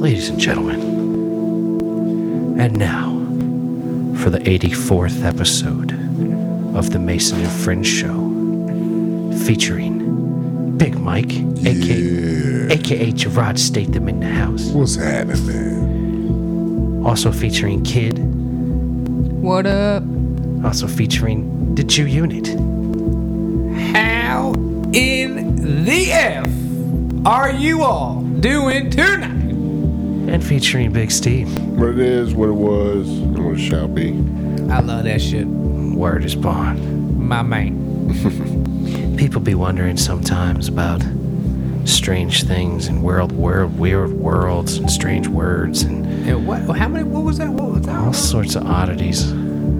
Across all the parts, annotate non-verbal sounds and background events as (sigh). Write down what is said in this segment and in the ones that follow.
Ladies and gentlemen, and now for the 84th episode of the Mason and Friends Show, featuring Big Mike, aka, aka Gerard Statham in the house. What's happening, man? Also featuring Kid, What up? also featuring the Ju Unit. How in the F are you all doing tonight? and featuring Big Steve. What it is, what it was, and what it shall be. I love that shit. Word is bond. My man. (laughs) People be wondering sometimes about strange things and world, world, weird worlds and strange words and Yeah, what? How many? What was that? What was that? all sorts of oddities.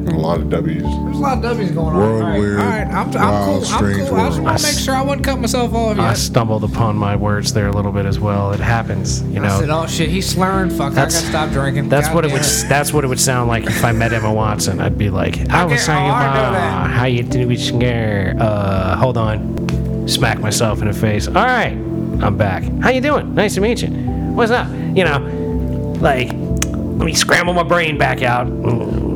A lot of W's. There's a lot of W's going on. World all right, weird, all right. I'm, I'm wild, cool. I'm strange cool. I just world. want to make sure I wouldn't cut myself off I stumbled upon my words there a little bit as well. It happens, you know. I said, "Oh shit, he's slurring. Fuck, I gotta stop drinking." That's God what it damn would. That's what it would sound like if I met Emma Watson. I'd be like, "I was saying, oh, I uh, how you doing, scare? Uh, hold on, smack myself in the face. All right, I'm back. How you doing? Nice to meet you. What's up? You know, like, let me scramble my brain back out.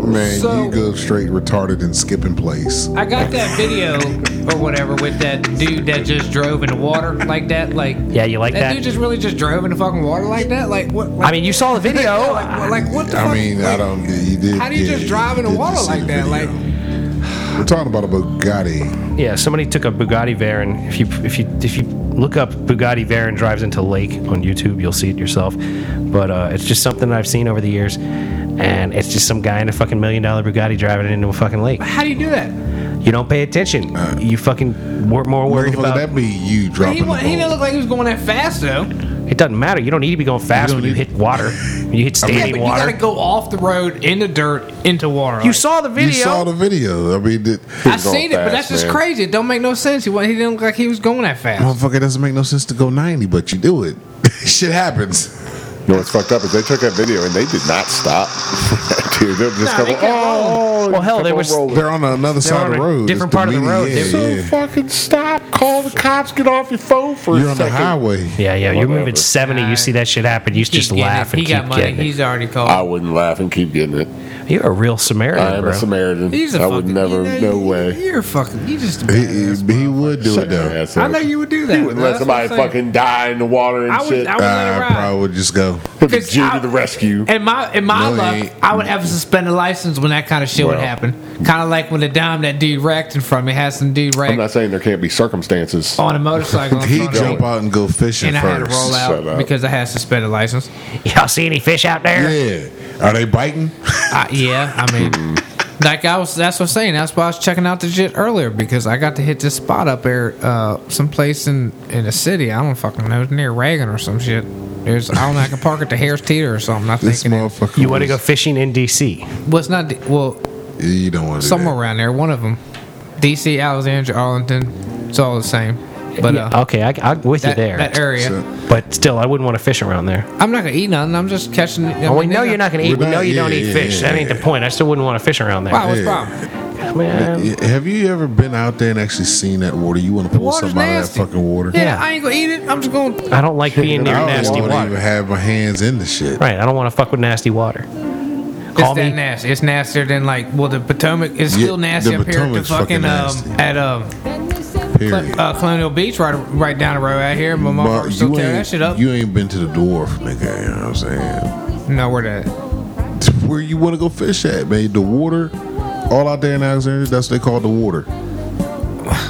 Man, So- you go straight retarded and skipping place. I got that video or whatever with that dude that just drove in the water like that. Like Yeah, you like that, that? dude just really just drove in the fucking water like that. Like what? Like, I mean, you saw the (laughs) video. Like, what- like what the I fuck? mean, I like, don't. You did. How do you yeah, just drive in the water like the that? video. Like we're talking about a Bugatti. Yeah, somebody took a Bugatti Veyron. If you if you if you look up Bugatti Veyron drives into lake on YouTube, you'll see it yourself. But uh, it's just something that I've seen over the years, and it's just some guy in a fucking million dollar Bugatti driving it into a fucking lake. how do you do that? You don't pay attention. Uh, you fucking were more worried Motherfucker, about. that be you But dropping he, the he didn't look like he was going that fast though. it doesn't matter. You don't need to be going fast You when you hit water. When you hit Yeah, standing but you water. gotta go off the road in the dirt into water. you like- saw the video. You video. saw the video. I mean, it, I seen it, but that's just crazy. It don't make no sense. He, he didn't look like he was going that fast. Motherfucker, it doesn't make no sense to go 90, but you do it. (laughs) Shit happens. You know what's fucked up is they took that video and they did not stop. (laughs) Dude, they're just Nah, they going, kept oh, Well, hell, they were. Rolling. They're on another side on of the road. different It's part of the road. Yeah, They- yeah. fucking stop. Call the cops. Get off your phone for You're a on the second. highway. yeah, yeah. You're moving Whatever. 70. You see that shit happen. You Keep just laugh it. and He keep got money. getting it. He's already called. I wouldn't laugh and keep getting it. You're a real Samaritan, I am bro. a Samaritan. He's a I would fucking, never, you know, no you- way. You're fucking. You just. a He, badass. he, he would do it Shut your though. ass I know you would do that. He wouldn't let That's what somebody I'm saying. fucking die in the water and I would. shit. I would let it I ride. probably would just go. Have Because G I- to the rescue. In my in my No, he luck, ain't. I would have a suspended license when that kind of shit would Well. happen. Kind of like when the dime that dude wrecked in front of me had some dude I'm wrecked not saying there can't be circumstances. on a motorcycle. in (laughs) He front of jump out and go fishing and I had to first. roll Shut out up. because I had suspended license. Y'all see any fish out there? Yeah. Are they biting? (laughs) Uh, yeah, I mean, like I was. That's what I'm saying. That's why I was checking out the shit earlier because I got to hit this spot up there, uh, someplace in in the city. I don't fucking know, near Reagan or some shit. There's, I don't know. I can park at the Harris Teeter or something. I This think it- motherfucker. You want to go fishing in D.C.? well, it's not. Well, You don't want to. somewhere around there. One of them, D.C., Alexandria, Arlington. It's all the same. But uh, okay, I, I'm with that, you there. that area, So- but still, I wouldn't want to fish around there. I'm not gonna eat nothing. I'm just catching. I Oh, we know you're not going to eat. We're We know not- you don't yeah, eat yeah, fish. yeah, that ain't the point. I still wouldn't want to fish around there. Wow, what's the Yeah. problem? Man, Have you ever been out there and actually seen that water? You want to pull water's something out of that fucking water? Yeah, Yeah. I ain't gonna eat it. I'm just gonna. I don't like being (laughs) near nasty water. I don't want to even have my hands in the shit. Right, I don't want to fuck with nasty water. It's Call that me. nasty. It's nastier than like. Well, the Potomac is Yeah, still nasty the up here at the Potomac's fucking fucking um nasty. at um Period. uh, Colonial Beach, right right down the road out here. My mom But still you that ain't, shit up. you ain't been to the dwarf, nigga. You know what I'm saying? no, where that? Where you want to go fish at, man? The water, all out there in Alexandria, that's what they call the water.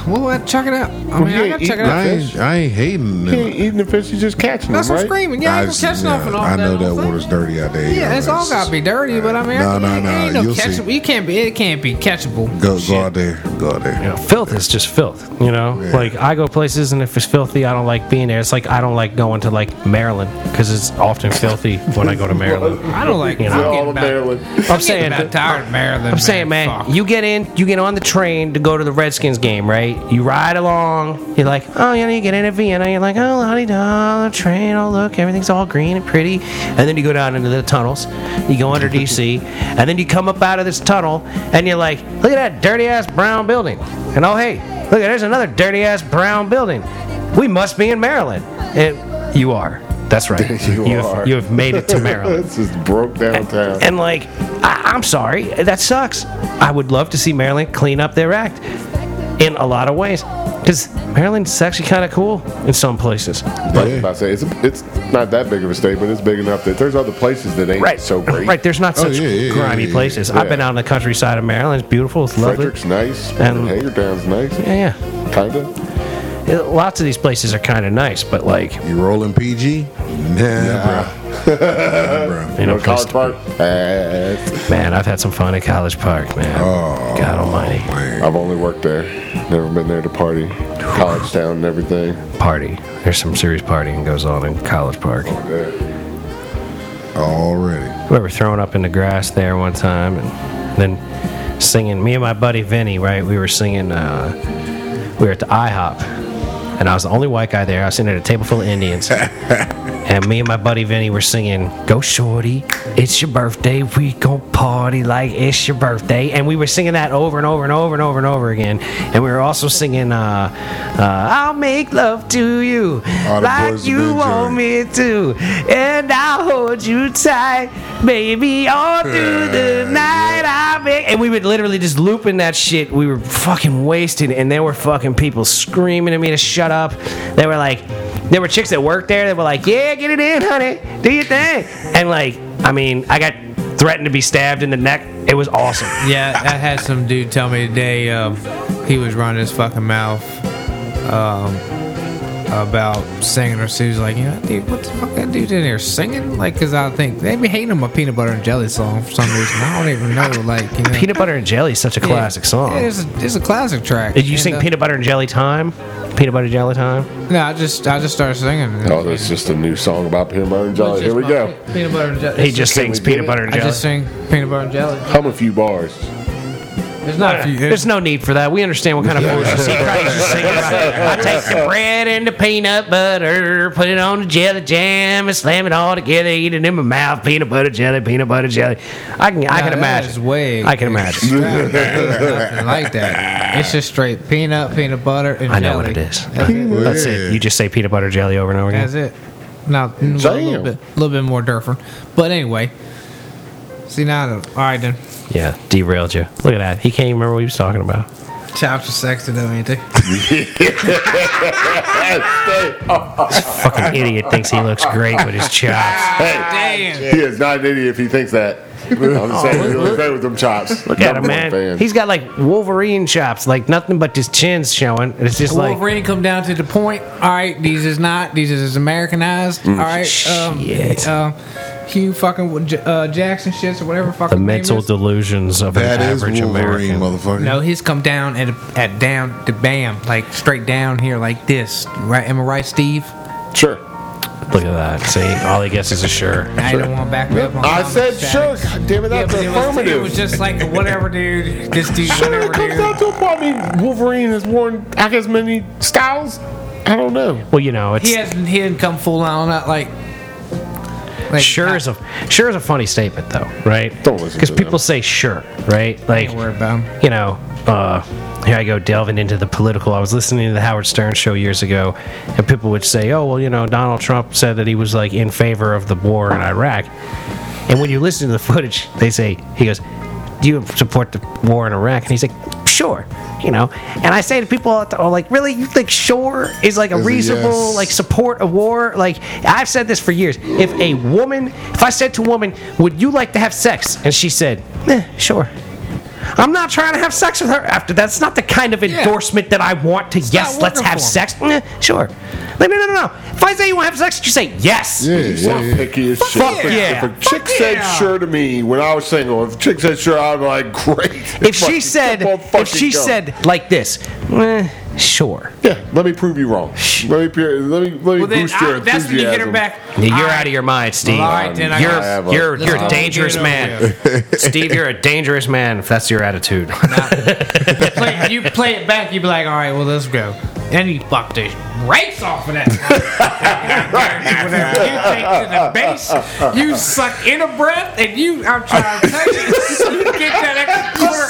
Well, uh, check it out. I mean, you I ain't gotta check it out. I ain't, I ain't hating You ain't eating the fish, you just catching That's them, what right? I'm screaming. Yeah, I I, ain't gonna catch nothing off I know that. that whole water's thing. dirty out there. Yeah, it's all gotta be dirty, but I mean, No, I no, ain't, no, ain't no you'll see. catchable. You can't be. It can't be catchable. Go, go out there. Go out there. You know, filth is just filth. You know, Yeah. like I go places and if it's filthy, I don't like being there. It's like I don't like going to like Maryland because it's often filthy when I go to Maryland. (laughs) I don't like. You I'm know. getting All about- Maryland. I'm I'm getting saying, about tired of Maryland. I'm saying, man, Fuck. you get in, you get on the train to go to the Redskins game, right? You ride along. You're like, oh, you know, you get in at Vienna. You're like, oh, di da, the train. Oh, look, everything's all green and pretty. And then you go down into the tunnels. You go under DC, and then you come up out of this tunnel, and you're like, look at that dirty ass brown building. And oh, hey, look, there's another dirty ass brown building. We must be in Maryland. And you are. That's right. (laughs) You have, are. you have made it to (laughs) Maryland. it's just broke downtown. And like, I, I'm sorry, that sucks. I would love to see Maryland clean up their act in a lot of ways. Because Maryland's actually kind of cool in some places. But Yeah. I say it's it's not that big of a state, but it's big enough that there's other places that ain't Right. so great. Right. There's not Oh, such yeah, yeah, yeah, grimy yeah, places. yeah. I've been out in the countryside of Maryland. It's beautiful. It's lovely. Frederick's nice. And- And Hagerstown's nice. Yeah, yeah. Kinda. yeah. Lots of these places are kind of nice, but like, You rolling PG? Nah, bro. Nah, bro. you know, Go to College place- Park. Eh, man, I've had some fun at College Park, man. Oh, God Almighty, man. I've only worked there. Never been there to party. College town and everything. party. There's some serious partying goes on in College Park. Yeah. Already. We were throwing up in the grass there one time, and then singing. Me and my buddy Vinny, right? We were singing. Uh, we were at the IHOP, and I was the only white guy there. I was sitting at a table full of Indians, (laughs) and me and my buddy Vinny were singing "Go Shorty, it's your birthday, we gon' party like it's your birthday," and we were singing that over and over and over and over and over again. And we were also singing uh, uh, "I'll make love to you like you want me to, and I'll hold you tight, baby, all through the night. I'll be. And we would literally just looping that shit. We were fucking wasted, and there were fucking people screaming at me to shut up. They were like, there were chicks that worked there that were like, yeah, get it in, honey, do your thing. And like, I mean, I got threatened to be stabbed in the neck. It was awesome. (laughs) Yeah, I had some dude tell me today um, he was running his fucking mouth um, about singing or so he was like, you know, dude, what the fuck that dude in here singing? Like, cause I think they be hating on my peanut butter and jelly song for some reason. I don't even know, like, you know. Peanut butter and jelly is such a classic song. Yeah, it's, a, it's a classic track. Did you And, sing uh, peanut butter and jelly time? Peanut butter jelly time? No, I just I just started singing. Oh, that's just a new song about peanut butter and jelly. Here we go. Peanut butter and jelly. He just sings peanut butter and jelly. I jelly. just sing peanut butter and jelly. Hum a few bars. There's not a few. There's no need for that. We understand what kind of bullshit he tries to sing. (laughs) I take the bread and the peanut butter, put it on the jelly jam, and slam it all together, eat it in my mouth. Peanut butter jelly, peanut butter jelly. I can, I can that imagine. is way I can imagine. (laughs) Nothing like that. It's just straight peanut, peanut butter, and I know what it is. That's it. That's Yeah. it. You just say peanut butter jelly over and over again. That's it. Now a little, bit, little bit more different, but anyway. See now, all right then. Yeah, derailed you. Look at that. He can't even remember what he was talking about. Chops are sexy though, ain't they? Fucking idiot thinks he looks great with his chops. Hey, he is not an idiot if he thinks that. I'm just saying, he looks great with them chops. Look at him, man. He's got like Wolverine chops, like nothing but his chin's showing. It's just like Wolverine come down to the point. All right, these is not. These is Americanized. all right, um, Shit. uh, Hugh fucking uh, Jackson shits or whatever the fucking name mental is. delusions of That an is average Wolverine, American. motherfucker. No, he's come down at at down to bam, like straight down here like this. Right? Am I right, Steve? Sure. Look at that. See, all he gets is a sure. I don't want to back me up. On I comment said sure. stacks. God damn it, Yeah, that's but it was, it was just like whatever, dude. This dude, Sure, whatever, it comes dude. down to a point. I mean, Wolverine has worn I guess many styles. I don't know. Well, you know, it's He hasn't. He didn't come full on that like. like sure is a sure is a funny statement though, right? Don't listen Because to people them. say sure, right? I Like ain't worried about him. you know, uh, here I go delving into the political. I was listening to the Howard Stern show years ago, and people would say, "Oh, well, you know, Donald Trump said that he was like in favor of the war in Iraq," and when you listen to the (laughs) footage, they say he goes, "Do you support the war in Iraq?" And he's like, "Sure." You know, and I say to people, the like, really, you think sure is like a Is reasonable yes. like support of war? Like, I've said this for years. If a woman, if I said to a woman, "Would you like to have sex?" and she said, eh, "Sure," I'm not trying to have sex with her after. That's not the kind of endorsement that I want to. yes, let's have sex. Eh, sure. Like, no, no, no, no. If I say you want to have sex, you say yes. Yeah, You yeah, yeah. picky as shit. Fuck yeah. If a chick Fuck said yeah. sure to me when I was single, if a chick said sure, I'd be like, (laughs) great. If she said, if she going. said like this, eh, sure. yeah, let me prove you wrong. Let me, peer- let me, let me Well, then boost your I, that's when you hit her back. You're All out of your mind, Steve. All right, then I you're a- you're Let's you're a dangerous man, (laughs) Steve. You're a dangerous man if that's your attitude. play, you play it back, You'd be like, all right, well, let's go. And you fuck the race off of that. (laughs) you take to the base, you suck in a breath, and you, I'm trying to tell you, you get that extra quarter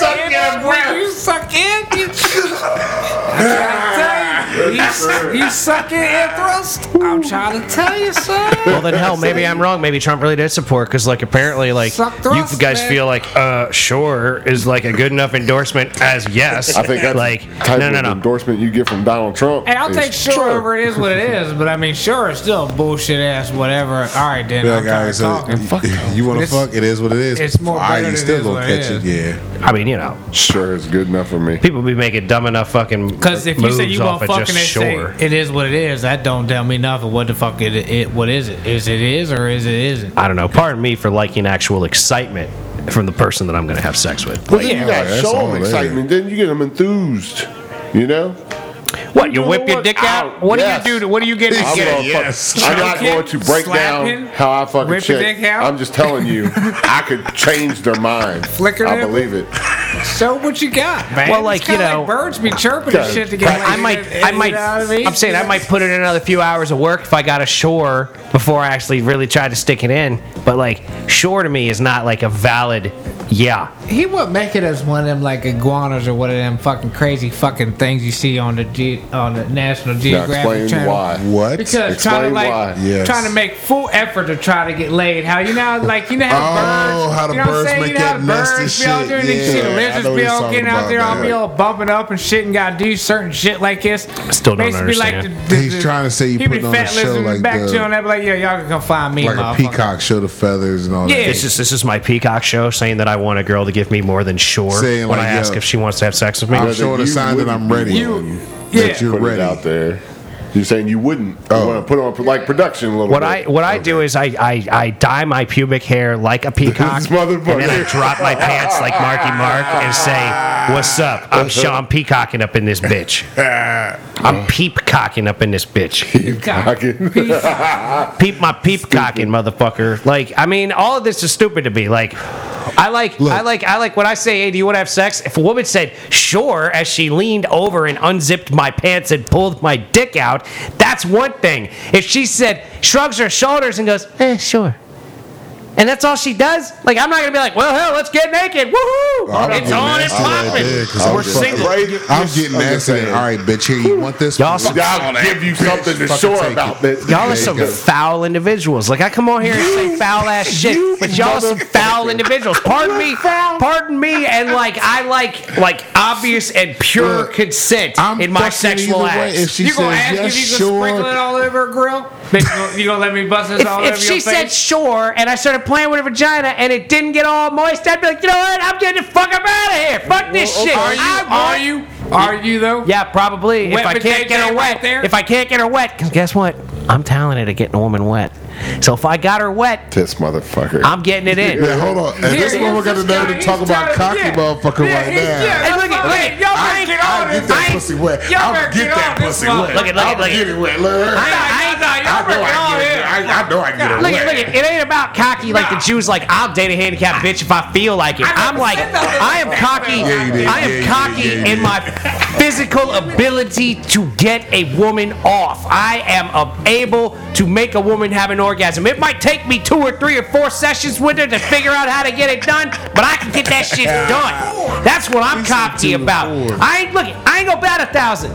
you suck in air thrust? I'm trying to tell you, son. Well, then hell, maybe I'm wrong. Maybe Trump really did support because, like, apparently, like, Suck you guys man. feel like, uh, sure is like a good enough endorsement as yes. I think that's like, type no, no, of no. endorsement you get from Donald Trump. Hey, I'll is take sure over it is what it is, but I mean, sure, is still bullshit ass whatever. All right, then. Yeah, I'm guys, tired so of talking. (laughs) you want to fuck? It is what it is. it's more All right, better you still it is gonna what it catch yeah. I mean, you know, Sure is good enough for me. people be making dumb enough fucking Because if you say you off gonna fucking just it, sure. say it is what it is, that don't tell me nothing. What the fuck it, it what is it? Is it is or is it isn't? I don't know. Pardon me for liking actual excitement from the person that I'm going to have sex with. Well, then yeah, you got that's show them excitement. Then you get them enthused. You know? What? You know whip your dick out? I'll- What yes. do you do? To, what do you get? To I'm, get gonna it? fuck- yes. I'm not Choke going to break down him, how I fucking rip your dick out. I'm just telling you, I could change their mind. Flicker I believe it. So what you got, man. Well, like, It's you know- birds be chirping and shit to get. practice. I might, you I might. what I mean? I'm saying I might put in another few hours of work if I got ashore before I actually really tried to stick it in. But like, shore to me is not like a valid. Yeah, He would make it as one of them like iguanas or one of them fucking crazy fucking things you see on the G, on the National Now Geographic explain Channel. why. What? Because trying to like why. Yes. trying to make full effort to try to get laid. How you know like you know how Oh, birds how the you know what I'm birds saying? make you know how that nest and birds be out shit. there and you see Yeah, the I lizards know what be all talking getting out about there, all that. be all bumping up and shit and gotta do certain shit like this. Still don't Basically like understand. the, the, He's the- trying to say you put be putting on a fat show lizard like back the- to you and be like, yeah, y'all can come find me, like a peacock, show the feathers and all Yeah. that. this is this is my peacock show saying that I want a girl to give me more than sure when I ask if she wants to have sex with me. I'm showing a sign that I'm ready. You- willing yeah. that you're Put ready. it out there. You're saying you wouldn't. Oh. You want to put on like production a little What bit. I what I do is I, I, I dye my pubic hair like a (laughs) peacock, and then I drop my pants like Marky Mark and say, "What's up? I'm Sean Peacocking up in this bitch. (laughs) I'm peep cocking up in this bitch. Peep my peep cocking, motherfucker. Like I mean, all of this is stupid to me. Like I like Look. I like I like when I say, "Hey, do you want to have sex?" If a woman said, "Sure," as she leaned over and unzipped my pants and pulled my dick out, that's one thing. If she said, shrugs her shoulders and goes, "Eh, sure." And that's all she does. Like I'm not gonna be like, well, hell, let's get naked. Woohoo! I'm it's on, it's nasty right popping. there, 'cause We're I'm just- single. I'm getting I'm nasty. saying. All right, bitch. Here, you want this? Y'all Fucking I'll give you something to Fucking shore about, bitch. Y'all are some foul individuals. Like I come on here and say foul ass (laughs) shit, but y'all are some foul individuals. Pardon me, pardon me, and like I like like obvious and pure Look, consent I'm in my sexual either way. acts. If she You gonna ask yes, if you can sprinkle it all over her grill? Bitch, you gonna- gonna let me bust this if, all if over she your said sure and I started playing with her vagina and it didn't get all moist, I'd be like, you know what? I'm getting the fuck up out of here. Fuck this Well, shit. Are you? I Are want- you? Are you though? Yeah, probably. Wet if I can't get her wet, right there? if I can't get her wet, because guess what? I'm talented at getting a woman wet. So if I got her wet, This motherfucker. I'm getting it in. Yeah, hold on. And Here, this here's motherfucker got the this nerve to talk about cocky yeah. motherfucker Yeah, right now. yeah, Hey, look at- that's look at- Y'all I, better get I get that I ain't- pussy wet. I'll get get that pussy wet. Look at- look at- I'll look at- get it wet. Look. Nah, nah, y'all I know I get on get it. I, I know I get it Look at, look at, it ain't about cocky like the Jews. Like I'll date a handicapped bitch if I feel like it. I I'm like. I am cocky. Yeah, did. I am Yeah, cocky. Yeah, in my physical ability to get a woman off. I am uh, able to make a woman have an orgasm. It might take me two or three or four sessions with her to figure out how to get it done, but I can get that shit (laughs) done. That's what I'm cocky about. I ain't look. I ain't gonna bat a thousand.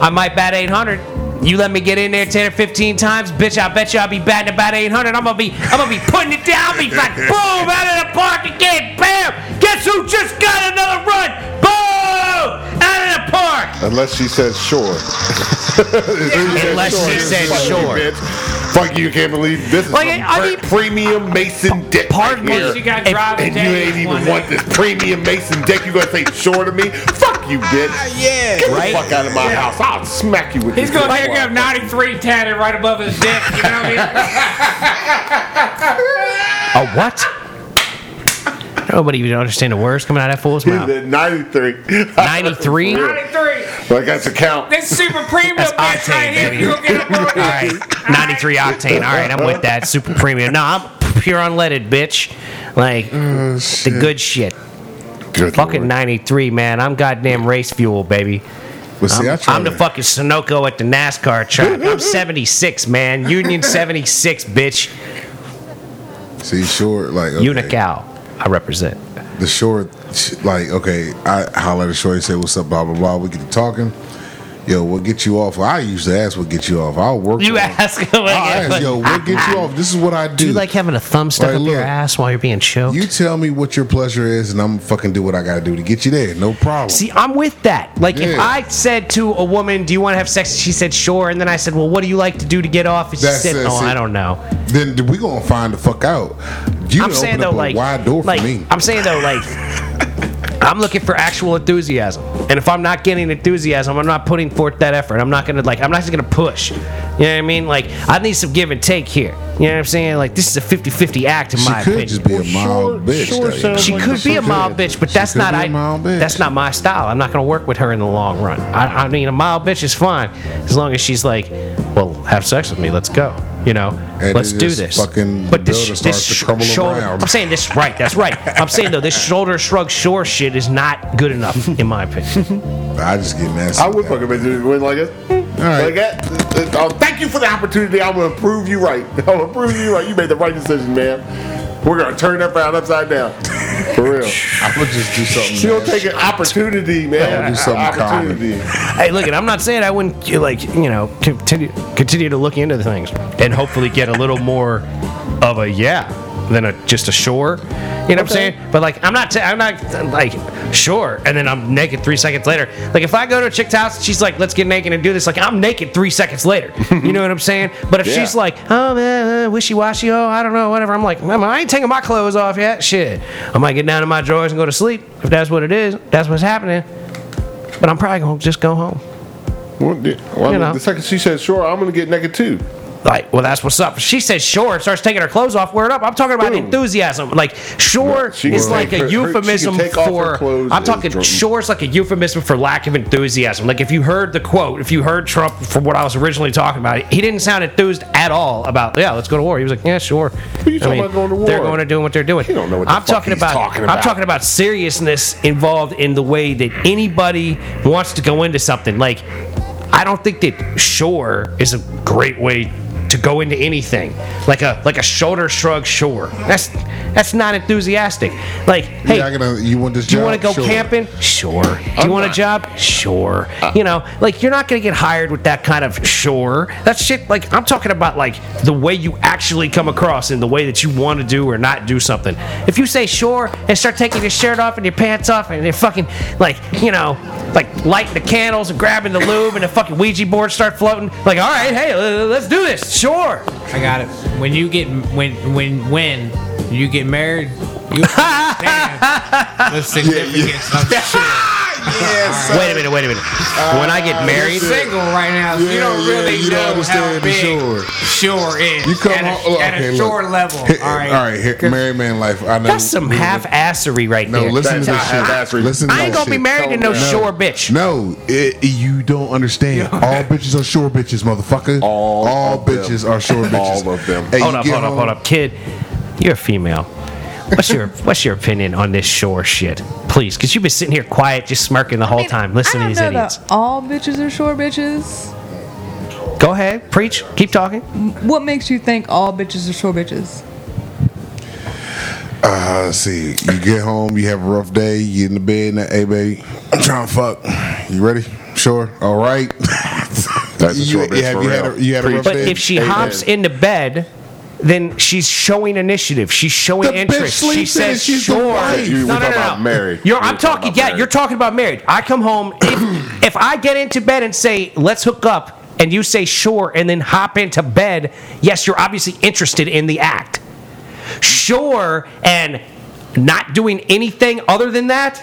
I might bat 800. You let me get in there 10 or 15 times, bitch. I bet you I'll be batting about 800. I'm gonna be, I'm gonna be putting it down. I'll be like, (laughs) boom, out of the park again, bam. Guess who just got another run? Boom, out of the park. Unless she says sure. (laughs) Unless she you, sure. Bitch. Fuck you, you can't believe this is Like, some I pre- mean- premium Mason dick Pardon right me, here. She got drive and you ain't even want this premium Mason dick. You gonna say sure to me? Fuck you, bitch. Ah, yeah. Get Right? the fuck out of my house. I'll smack you with He's this gonna dick. take up 93 tatted right above his dick. You know what I mean? (laughs) A what? Nobody even understand the words coming out of that fool's mouth. at (laughs) 93. 93? 93. But I got to count. This super premium That's bitch right octane, here. baby. You gonna get up on All right, 93 octane. All right, I'm with that. Super premium. No, I'm pure unleaded, bitch. Like oh, the good shit. Good Fucking Lord. 93, man. I'm goddamn race fuel, baby. But see, I I'm, try I'm the to- fucking Sunoco at the NASCAR track. I'm (laughs) 76, man. Union 76, bitch. See, short, like okay. Unocal. I represent. the short, like okay, I holler at the short, say what's up, blah blah blah. We get to talking. yo, what get you off? I usually ask what get you off. I'll work. You ask him. I'll ask, yo, what get you off? This is what I do. Do you like having a thumb stuck Right, up your ass while you're being choked? You tell me what your pleasure is, and I'm fucking do what I gotta do to get you there. No problem. See, I'm with that. Like, if I said to a woman, "Do you want to have sex?" She said, "Sure," and then I said, "Well, what do you like to do to get off?" And she That's said, it, "Oh. I don't know." then we gonna find the fuck out. You I'm done saying opened though, up a like, wide door for like me. I'm saying though, like, I'm looking for actual enthusiasm, and if I'm not getting enthusiasm, I'm not putting forth that effort. I'm not gonna like, I'm not just gonna push. You know what I mean? Like, I need some give and take here. You know what I'm saying? Like, this is a 50-50 act in she my could opinion. just be a mild bitch. sure though, you know? sounds She like could be a could. mild bitch, but that's could not be a I. mild bitch. That's not my style. I'm not gonna work with her in the long run. I, I mean, a mild bitch is fine as long as she's like, "Well, have sex with me. Let's go." You know, And let's do this. fucking- but this, this sh- shoulder. around. I'm saying this right. That's right. I'm saying though, this shoulder shrug shore shit is not good enough in my opinion. I just get nasty. I would fucking make it win like this. right. Like that. Uh, uh, oh, thank you for the opportunity. I'm gonna prove you right. (laughs) I'm gonna prove you right. You made the right decision, man. We're gonna turn that round upside down. For real. I would just do something. She don't take an opportunity, man. I'll do something opportunity. hey, look, and I'm not saying I wouldn't like you know continue continue to look into the things and hopefully get a little more of a yeah than a just a sure. You know what I'm saying? But like, I'm not. i I'm not like sure, and then I'm naked three seconds later. Like, if I go to a chick's house, she's like, "Let's get naked and do this." Like, I'm naked three seconds later. (laughs) You know what I'm saying? But if Yeah. she's like, "Oh man, uh, wishy washy," oh, I don't know, whatever. I'm like, I ain't taking my clothes off yet. Shit, I might get down in my drawers and go to sleep if that's what it is. That's what's happening. But I'm probably gonna just go home. Well, the- well, You know. the second she said sure, I'm gonna get naked too. Like, well, that's what's up. She says sure starts taking her clothes off. Word up. I'm talking about Boom. enthusiasm. Like, sure Right. Is like a her- her- she can euphemism her for. I'm talking sure is like a euphemism for lack of enthusiasm. Like, if you heard the quote, if you heard Trump from what I was originally talking about, he didn't sound enthused at all about, yeah, let's go to war. He was like, yeah, sure. you talking about going to They're going to do what they're doing. He don't know what I'm talking about. talking I'm talking about seriousness involved in the way that anybody wants to go into something. Like, I don't think that sure is a great way to go into anything. Like a like a shoulder shrug sure. That's that's not enthusiastic. Like, hey, gotta, you want this do you want to go Sure. camping? Sure. Do you I'm want a not- job? Sure. you know, like you're not going to get hired with that kind of sure. That shit, like, I'm talking about like the way you actually come across and the way that you want to do or not do something. If you say sure and start taking your shirt off and your pants off and you're fucking, like, you know, like lighting the candles and grabbing the lube and the fucking Ouija board start floating, like, all right, hey, uh, let's do this. Sure. I got it. When you get when when when you get married, you (laughs) understand the significance of shit. Yes. Wait a minute, wait a minute. when I get uh, married, You're single right now, so you don't yeah, really you don't how understand the big shore. shore is. You come at a, home. at okay, a look. shore level. Here- all right. All right. Here, married man life. I know. that's some half-assery right No, there. No, listen to That's this not shit. half-assery. Listen I ain't gonna be shit. married to no, No. shore bitch. No, it, you don't understand. (laughs) All bitches are shore bitches, motherfucker. All of them. bitches are shore bitches. All of them. Hey, hold up, hold up, hold up, kid. You're a female. What's your What's your opinion on this shore shit, please? Because you've been sitting here quiet, just smirking the whole time, listening I to don't these know idiots. that all bitches are short bitches. Go ahead, preach, keep talking. What makes you think all bitches are short bitches? Uh, let's see. You get home, you have a rough day, you get in the bed, and hey, baby, I'm trying to fuck. You ready? Sure. All right. That's a (laughs) you, short bitch have for you had a, you had a rough But day. if she Amen. hops into bed, then she's showing initiative. She's showing The bitch interest. She sleeps in says She's the sure. wife. You- we no, no, talking no, about no. married. You're, We I'm talking talking. Yeah, married. you're talking about married. I come home. If, (laughs) if I get into bed and say let's hook up, and you say sure, and then hop into bed, yes, you're obviously interested in the act. Sure, and not doing anything other than that.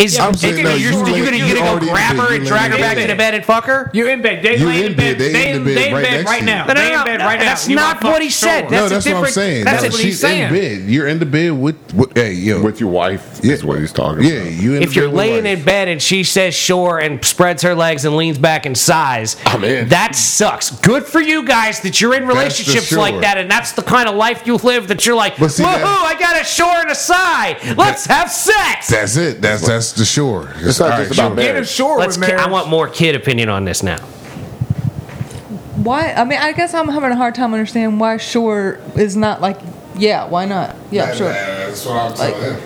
Is I'm is- saying, no, you're, you you're gonna, you you're gonna go grab her and drag her back bed. to the bed and fuck her? You're in bed? They You lay in in bed. bed. They They in in bed they in right bed right now. No, no, They no, in bed no, right now. that's You not wanna what he said. shore. That's no, a that's what I'm saying. that's no, what she's he's saying. in bed. You're in the bed with, with hey, yo. with your wife. Yeah. Is what he's talking yeah, about. you in if you're laying in bed and she says sure and spreads her legs and leans back and sighs, I'm in. Oh, that sucks. Good for you guys that you're in relationships sure. like that, and that's the kind of life you live. That you're like, But woohoo! I got a sure and a sigh. Let's have sex. That's it. That's that's the shore. It's not just about Get marriage. ashore Let's. with marriage. I want more kid opinion on this now. Why? I mean, I guess I'm having a hard time understanding why shore is not like, yeah, why not? Yeah, sure. That's what I'm Like- telling him.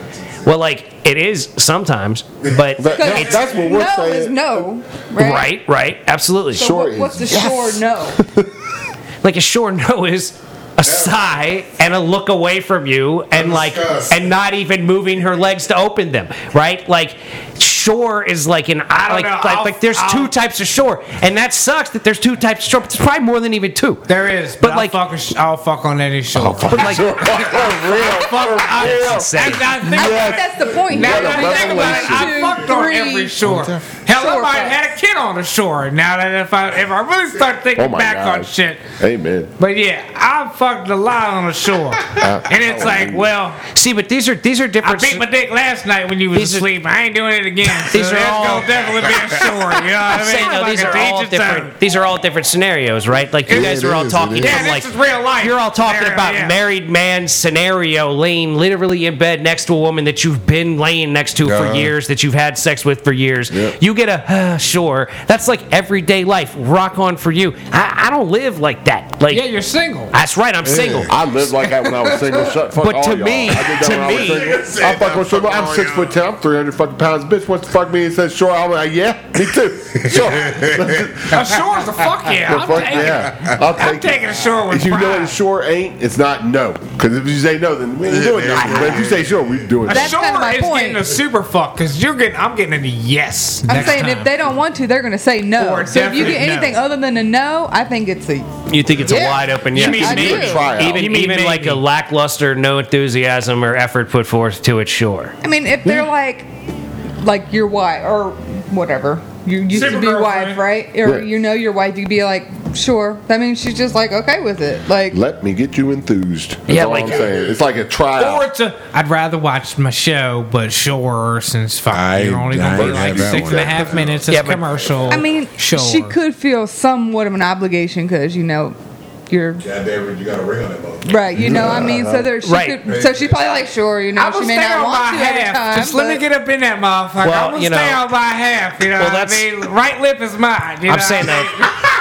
Well, like it is sometimes, but That- that- that's what we're no saying. is no, right? right, right, absolutely. So Sure what- what's the is shore yes. no? (laughs) like a shore no is a sigh and a look away from you and like and not even moving her legs to open them right? Like shore is like an I like know, like, like there's I'll- 2 types of shore and that sucks that there's two types of shore but there's probably more than even two There is, But but, I'll like- fuck a sh- I'll fuck on any shore. Oh, but like (laughs) real, (laughs) for I, real. I. I, think I think that's the point Now that I think about it, I fucked on every shore. Hell, I might have had a kid on the shore. Now that if I if I really start thinking Oh my back on shit, Amen. but yeah, I fucked a lot on the shore, (laughs) and it's like, well, see but these are these are different. I beat my dick last night when you was These are- asleep. I ain't doing it again. (laughs) So These are all- gonna definitely be a (laughs) shore. You know what I I'm mean? saying though, these Fucking are all his own. different. These are all different scenarios, right? Like you It guys are all it talking is. Yeah, this like is real life. You're all talking scenario, about yeah. married man scenario, laying literally in bed next to a woman that you've been laying next to for Uh-huh. years, that you've had sex with for years. Yep. You get a uh, sure. That's like everyday life. Rock on for you. I, I don't live like that. Like Yeah, you're single. that's right. I'm single. I lived like that when I was single. (laughs) Shut fuck But all to y'all. me- I did that to when I was me- single. I fuck with single. I'm six foot ten. I'm three hundred fucking pounds. Bitch wants to fuck me and says sure. I'm like yeah, me too. (laughs) Sure. A shore's a fuck yeah. I'm fuck taking it. yeah. I'll I'm take taking it. a sure with If you know pride. what a shore ain't, it's not no. Because if you say no, then we ain't doing Yeah, nothing. yeah, But if you say sure, we doing A it. That's shore kinda my is point. getting a super fuck because you're getting. I'm getting a yes. I'm next saying time. if they don't want to, they're going to say no. Or so if you get anything no. other than a no, I think it's a You think it's a wide open? You Yeah. mean I me? do. Try out. even You mean even like a lackluster, no enthusiasm or effort put forth to it, sure. I mean, if they're hmm. like, like your wife or whatever, you used Super to be girlfriend. wife, right? Or Yeah. you know your wife, you'd be like, sure. That means she's just like okay with it. Like, Let me get you enthused. That's Yeah, all like- I'm saying. It's like a Or tryout. it's a. I'd rather watch my show, but sure, since fuck, I- you're only gonna be like had that six one. and a half minutes. It's Yeah, but- commercial. I mean, sure. she could feel somewhat of an obligation because you know you're God damn it, you got a ring on that motherfucker. right. You know, I mean, so there, she Right. could, so she's probably like, sure. You know, I she will may stay not on want my to every half. time. Just let me but- get up in that motherfucker. Well, I'm gonna you stay know- on my half. You know Well, what I that's- mean? Right lip is mine. You I'm know saying what I mean? that. (laughs)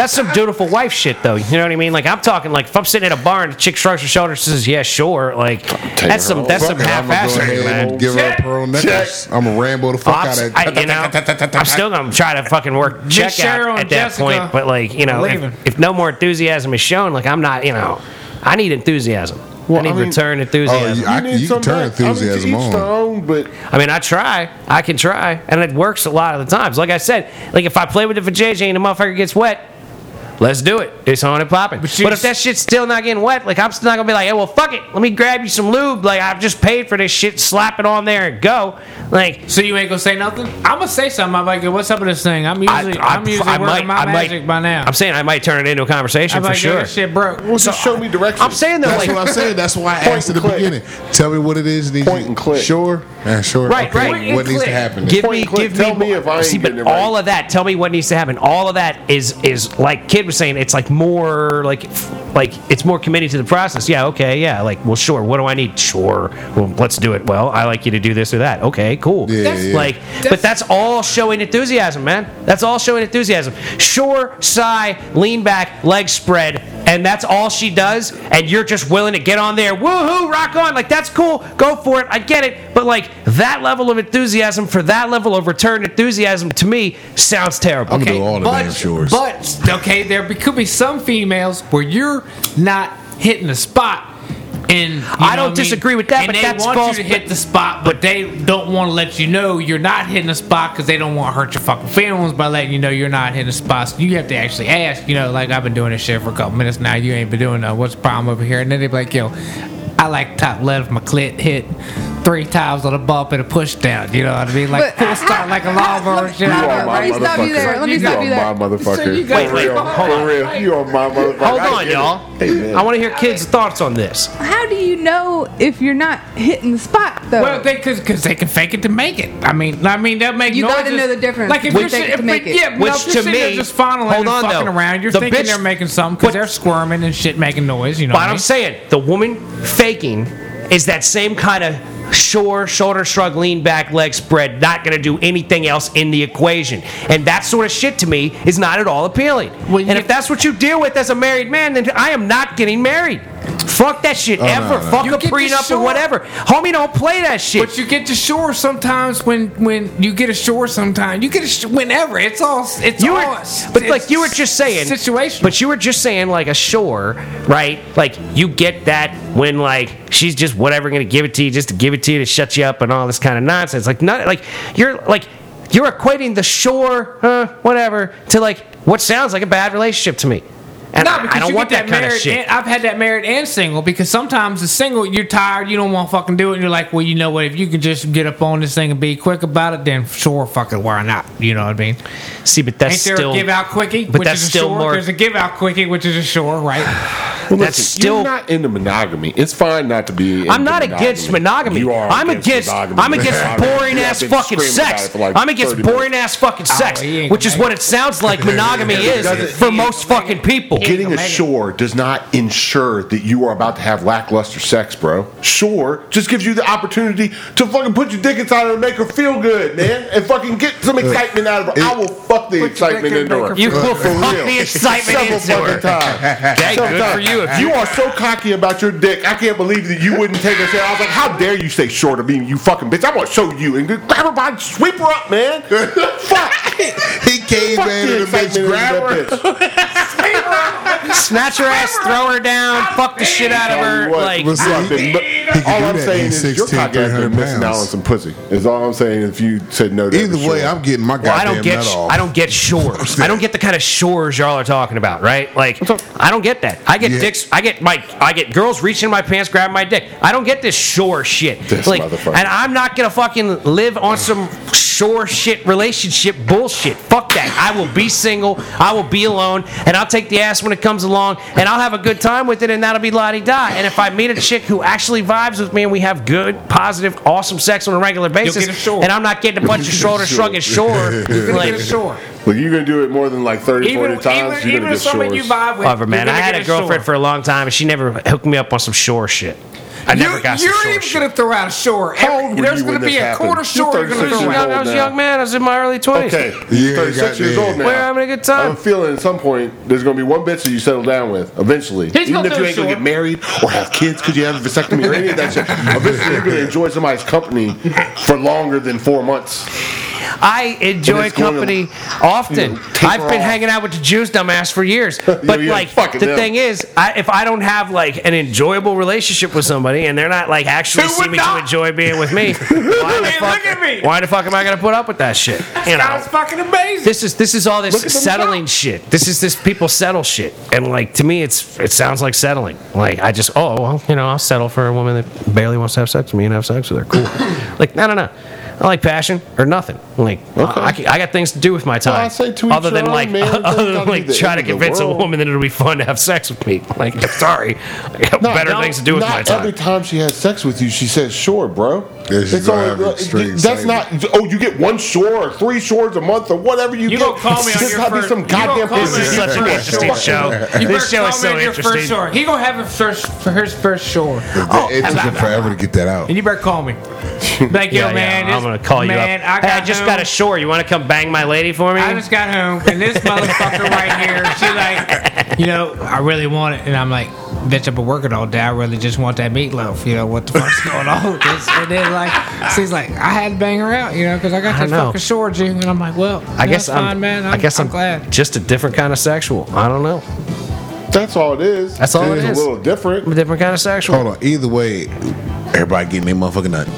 That's some dutiful wife shit, though. You know what I mean? Like I'm talking like if I'm sitting at a bar and the chick shrugs her shoulders, and says, "Yeah, sure." Like that's some that's some it, I'm gonna go half-assed, ahead man. give her a pearl necklace. I'm gonna rambo the fuck out of I, you know, I'm still gonna try to fucking work check Cheryl out and at that point, but like you know, if, if no more enthusiasm is shown, like I'm not, you know, I need enthusiasm. I need I mean- return enthusiasm. Oh, I- need you can turn back. I mean, to enthusiasm each on. own, but I mean, I try. I can try, and it works a lot of the times. Like I said, like if I play with it for JJ and the motherfucker gets wet, let's do it. It's on and popping. But, you if that shit's still not getting wet, like I'm still not gonna be like, hey, well, fuck it. Let me grab you some lube. Like I've just paid for this shit. Slap it on there and go. Like So you ain't gonna say nothing? I'm gonna say something. I'm like, what's up with this thing? I'm usually, I, am usually working my magic by now. I'm saying I might turn it into a conversation I'm for like, sure. this shit broke. well, just show me directions. I'm saying though, That's like, what I'm saying. That's why I Point asked at the click. beginning. Tell me what it is. Needs Point and click. Sure. Yeah, sure. Right, okay. right. What and needs to happen? give me, and click. Tell me. me if I ain't see, but getting it right. all of that. Tell me what needs to happen. All of that is is like Kid was saying. It's like more like like it's more committed to the process. Yeah, okay, yeah. Like, well, sure. What do I need? Sure. Well, let's do it. Well, I like you to do this or that. Okay, cool. Yeah, That's- yeah. Like, but that's all showing enthusiasm, man. That's all showing enthusiasm. Sure, sigh, lean back, leg spread, and that's all she does. And you're just willing to get on there, woohoo, rock on. Like that's cool. Go for it. I get it. But like that level of enthusiasm for that level of return enthusiasm to me sounds terrible. I'm gonna do all the but, damn chores. But okay, there could be some females where you're not hitting the spot. And I don't disagree with that, And but they that's want false- you to hit the spot, but they don't want to let you know you're not hitting the spot because they don't want to hurt your fucking feelings by letting you know you're not hitting the spot. So you have to actually ask, you know, like I've been doing this shit for a couple minutes now. You ain't been doing that. What's the problem over here? And then they be like, yo, I like top left of my clit hit three times on a bump and a push down. You know what I mean? Like But full start like a lawnmower and shit. You I are don't my Let me stop you motherfucker. there. Let me you stop are you there. my motherfucker. So you got- for real, for real. You are my motherfucker. Hold on, y'all. I want to hear kids' thoughts on this. How do you know if you're not hitting the spot though? Well, they cause, cause they can fake it to make it. I mean, I mean they'll make You gotta noises. know the difference Like if between you're fake to if make it- it. yeah, no, Which if you're to sitting there me- just fondling hold and fucking though. around, you're The thinking bitch- they're making something because they're squirming and shit, making noise. You know. But what I I'm mean? saying the woman faking is that same kind of shore, shoulder shrug, lean back, leg spread, not going to do anything else in the equation. And that sort of shit to me is not at all appealing. Well, and if that's what you deal with as a married man, then I am not getting married. Fuck that shit Oh, ever. no. Fuck You a get prenup or whatever. Homie, don't play that shit. But you get to shore sometimes when when you get ashore. Sometimes you get a sh- whenever. It's all it's You all. were, but like you were just saying, situation. But you were just saying like a shore, right? Like you get that when like she's just whatever going to give it to you just to give it to you to shut you up and all this kind of nonsense. Like not like you're like you're equating the shore, uh, whatever, to like what sounds like a bad relationship to me. And no, because I don't you want get that kind of married shit. And, I've had that married and single because sometimes the single you're tired, you don't want to fucking do it, and you're like, well, you know what? If you could just get up on this thing and be quick about it, then sure, fucking why not? You know what I mean? See, but that's Ain't there still a give out quickie, but which that's is a still shore? more- There's a give out quickie, which is a shore, right? (sighs) (sighs) Well, That's listen, still- you're not into monogamy. It's fine not to be. I'm into not against monogamy. You are I'm against. monogamy. I'm against boring ass have fucking sex. it like I'm against 30 boring minutes. ass fucking sex, he ain't which is what it sounds like monogamy is for most fucking people. Getting ashore does not ensure that you are about to have lackluster sex, bro. Shore just gives you the opportunity to fucking put your dick inside her and make her feel good, man, and fucking get some excitement out of her. I will fuck the excitement into her. her You will fuck the excitement into her. fucking times. Okay, Several good for you. If You are so cocky about your dick. I can't believe that you wouldn't take a shit. I was like, how dare you say short of me, you fucking bitch? I'm gonna show you and grab her by, sweep her up, man. (laughs) Fuck. He came Fuck in the and the bitch excitement grab her. bitch. Snatch her ass, throw her down, fuck the shit out of her. What? Like, But I've he- but he all I'm saying He's is your 6'10", cock ass been 300 missing out on some pussy. Is all I'm saying. If you said no, to Either that way, sure. I'm getting my well, I don't get. nut off. I don't get shores. (laughs) I don't get the kind of shores y'all are talking about, right? Like, I don't get that. I get Yeah. I get my. I get girls reaching in my pants, grabbing my dick. I don't get this shore shit. This like, motherfucker. and I'm not gonna fucking live on some shore shit relationship bullshit. Fuck that. I will be single. I will be alone, and I'll take the ass when it comes along, and I'll have a good time with it, and that'll be la di da. And if I meet a chick who actually vibes with me, and we have good, positive, awesome sex on a regular basis, get a shore. and I'm not getting a bunch of (laughs) shoulder shrugging shore, (laughs) You're like. get a shore. Look, you're gonna do it more than like 30, Even, 40 times. even, you're gonna if get someone you shores. vibe with, Whatever, man. I had a girlfriend shore. for a long time, and she never hooked me up on some shore shit. I never you, got some You're even shit. gonna throw out a shore. How Every- old were There's you gonna when be this a happened? quarter You're shore. You're gonna I was, throw out. I was a young man. I was in my early 20s. Okay, Yeah, 36 years goddamn. old now. We're having a good time. I'm feeling at some point there's gonna be one bitch that you settle down with eventually. He's Even if you ain't gonna get married or have kids because you have a vasectomy or any of that shit. Eventually you're gonna enjoy somebody's company for longer than four months. I enjoy going to, company often. you know, I've been off. hanging out with the Jews dumbass for years. (laughs) But yeah, like the them. thing is, I, if I don't have like an enjoyable relationship with somebody and they're not like actually Who see would me not? to enjoy being with me, (laughs) why the fuck? look at me. Why the fuck am I gonna put up with that shit? You know. Fucking amazing. This is this is all this settling shit. This is this people settle shit, and like to me, it's it sounds like settling. Like I just oh well, you know, I'll settle for a woman that barely wants to have sex with me and have sex with her. Cool. (laughs) like no no no. I like passion or nothing. Like Okay. I, can- I got things to do with my time. I say to each other than own, like (laughs) man. It other than gotta like try to end of the convince a woman that it'll be fun to have sex with me. (laughs) Like I'm sorry, I got No, better no, things to do with my time. every time she has sex with you, she says sure, bro. Yeah, she's gonna have extreme that's not. Oh, you get one shore or three shores a month or whatever you, You get. gonna call me on Just your gotta be first- some you gonna goddamn call me this is on such an interesting show. You This better show call is me so on your first interesting. shore. He gonna have his first for his first shore, It took him forever to get that out. and you better call me. Be (laughs) Like yo, man, yeah, I'm gonna call you man, up. I, hey, got I just home. got ashore. You want to come bang my lady for me? I just got home, and this motherfucker right here, she like, you know, I really want it, and I'm like, bitch, I've been working all day. I really just want that meatloaf. You know what the fuck's going on with this? And then like, she's like, I had to bang her out, you know, because I got I that don't know. fucking shore, G. And I'm like, well, I guess that's I'm, fine, man. I'm, I guess I'm, glad. just a different kind of sexual. I don't know. That's all it is. That's all it it's is. a little different. I'm a different kind of sexual. Hold on. Either way, everybody getting their motherfucking nut.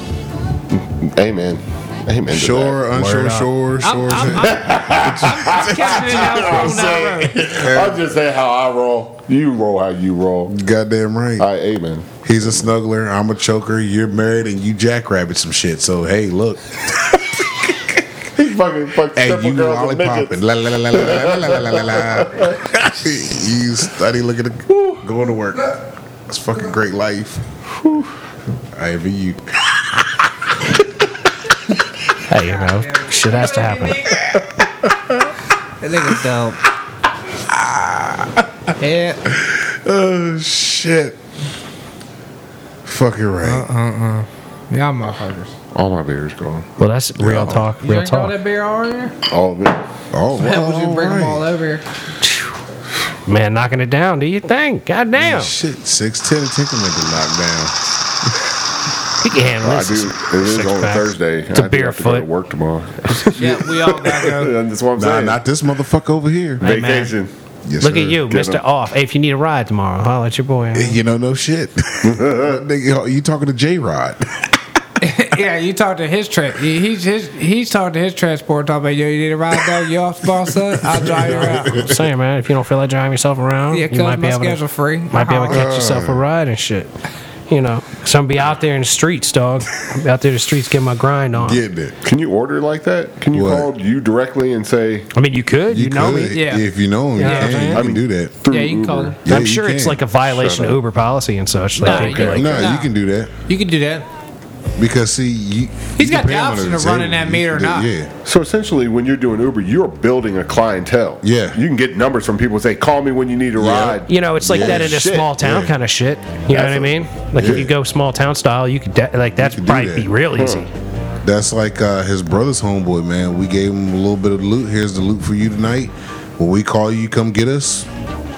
Amen. Amen. Sure, unsure, sure, sure. I'm, I'm, I'm (laughs) catching it out I'm from down the road. saying, (laughs) I'm just saying how I roll. You roll how you roll. Goddamn right. All right, amen. He's a snuggler. I'm a choker. You're married and you jackrabbit some shit. So hey, look. (laughs) He fucking fucked Hey, you girls and lollipopping. La la la la la la la la la la. You study looking at going to work. It's fucking great life. I envy you. Hey, you know, shit has to happen. That nigga's dope. (laughs) Yeah. Oh shit. Fucking right. Y'all motherfuckers. All my beer's gone. Well, that's real talk. You Real drink all that beer all in here? All of it. Oh, That was you all bring them all right. over here. Man, knocking it down. Do you think? God damn. Shit, six ten. Take him to knock down. You can handle I this. do. It is Six on pack. Thursday. It's a I do have to to barefoot. work tomorrow. (laughs) Yeah, we all gotta go. (laughs) That's what I'm Nah, saying. not this motherfucker over here. Hey, man. Vacation. Yes, Look sir. at you, Get Mr. him. Off. Hey, if you need a ride tomorrow, holler at your boy. Eh, you know, no shit. (laughs) You talking to J Rod? yeah, you talk to his tra- he's his he's talking to his transport talking about yo, you need a ride dog, you off the boss son? I'll drive you around. I'm saying, man, if you don't feel like driving yourself around, Yeah, you might be able to free. might be able to catch uh-huh. yourself a ride and shit. You know, so I'm be out there in the streets, dog. Be out there in the streets, getting my grind on. Getting it. Can you order like that? Can you What? call you directly and say I mean, you could, you, know could. me. Yeah. If you know him, you Yeah, can. You I can mean- do that. through Yeah, you can call Uber? him. Yeah, I'm you sure it's can. like a violation of. Uber policy and such. Like, Nah, they you could, can- like, No, Nah. you can do that You can do that. Because see, you, He's you got the option of running that meter or can not. Yeah. So essentially, when you're doing Uber, you're building a clientele. Yeah. You can get numbers from people. and Say, call me when you need a Yeah. ride. you know, it's like Yeah, that in a shit. small town Yeah. kind of shit. You know what I mean? Like if you go small town style, you could de- like that's could probably that. be real easy. That's like uh, his brother's homeboy, man. We gave him a little bit of loot. Here's the loot for you tonight. When we call you, you come get us.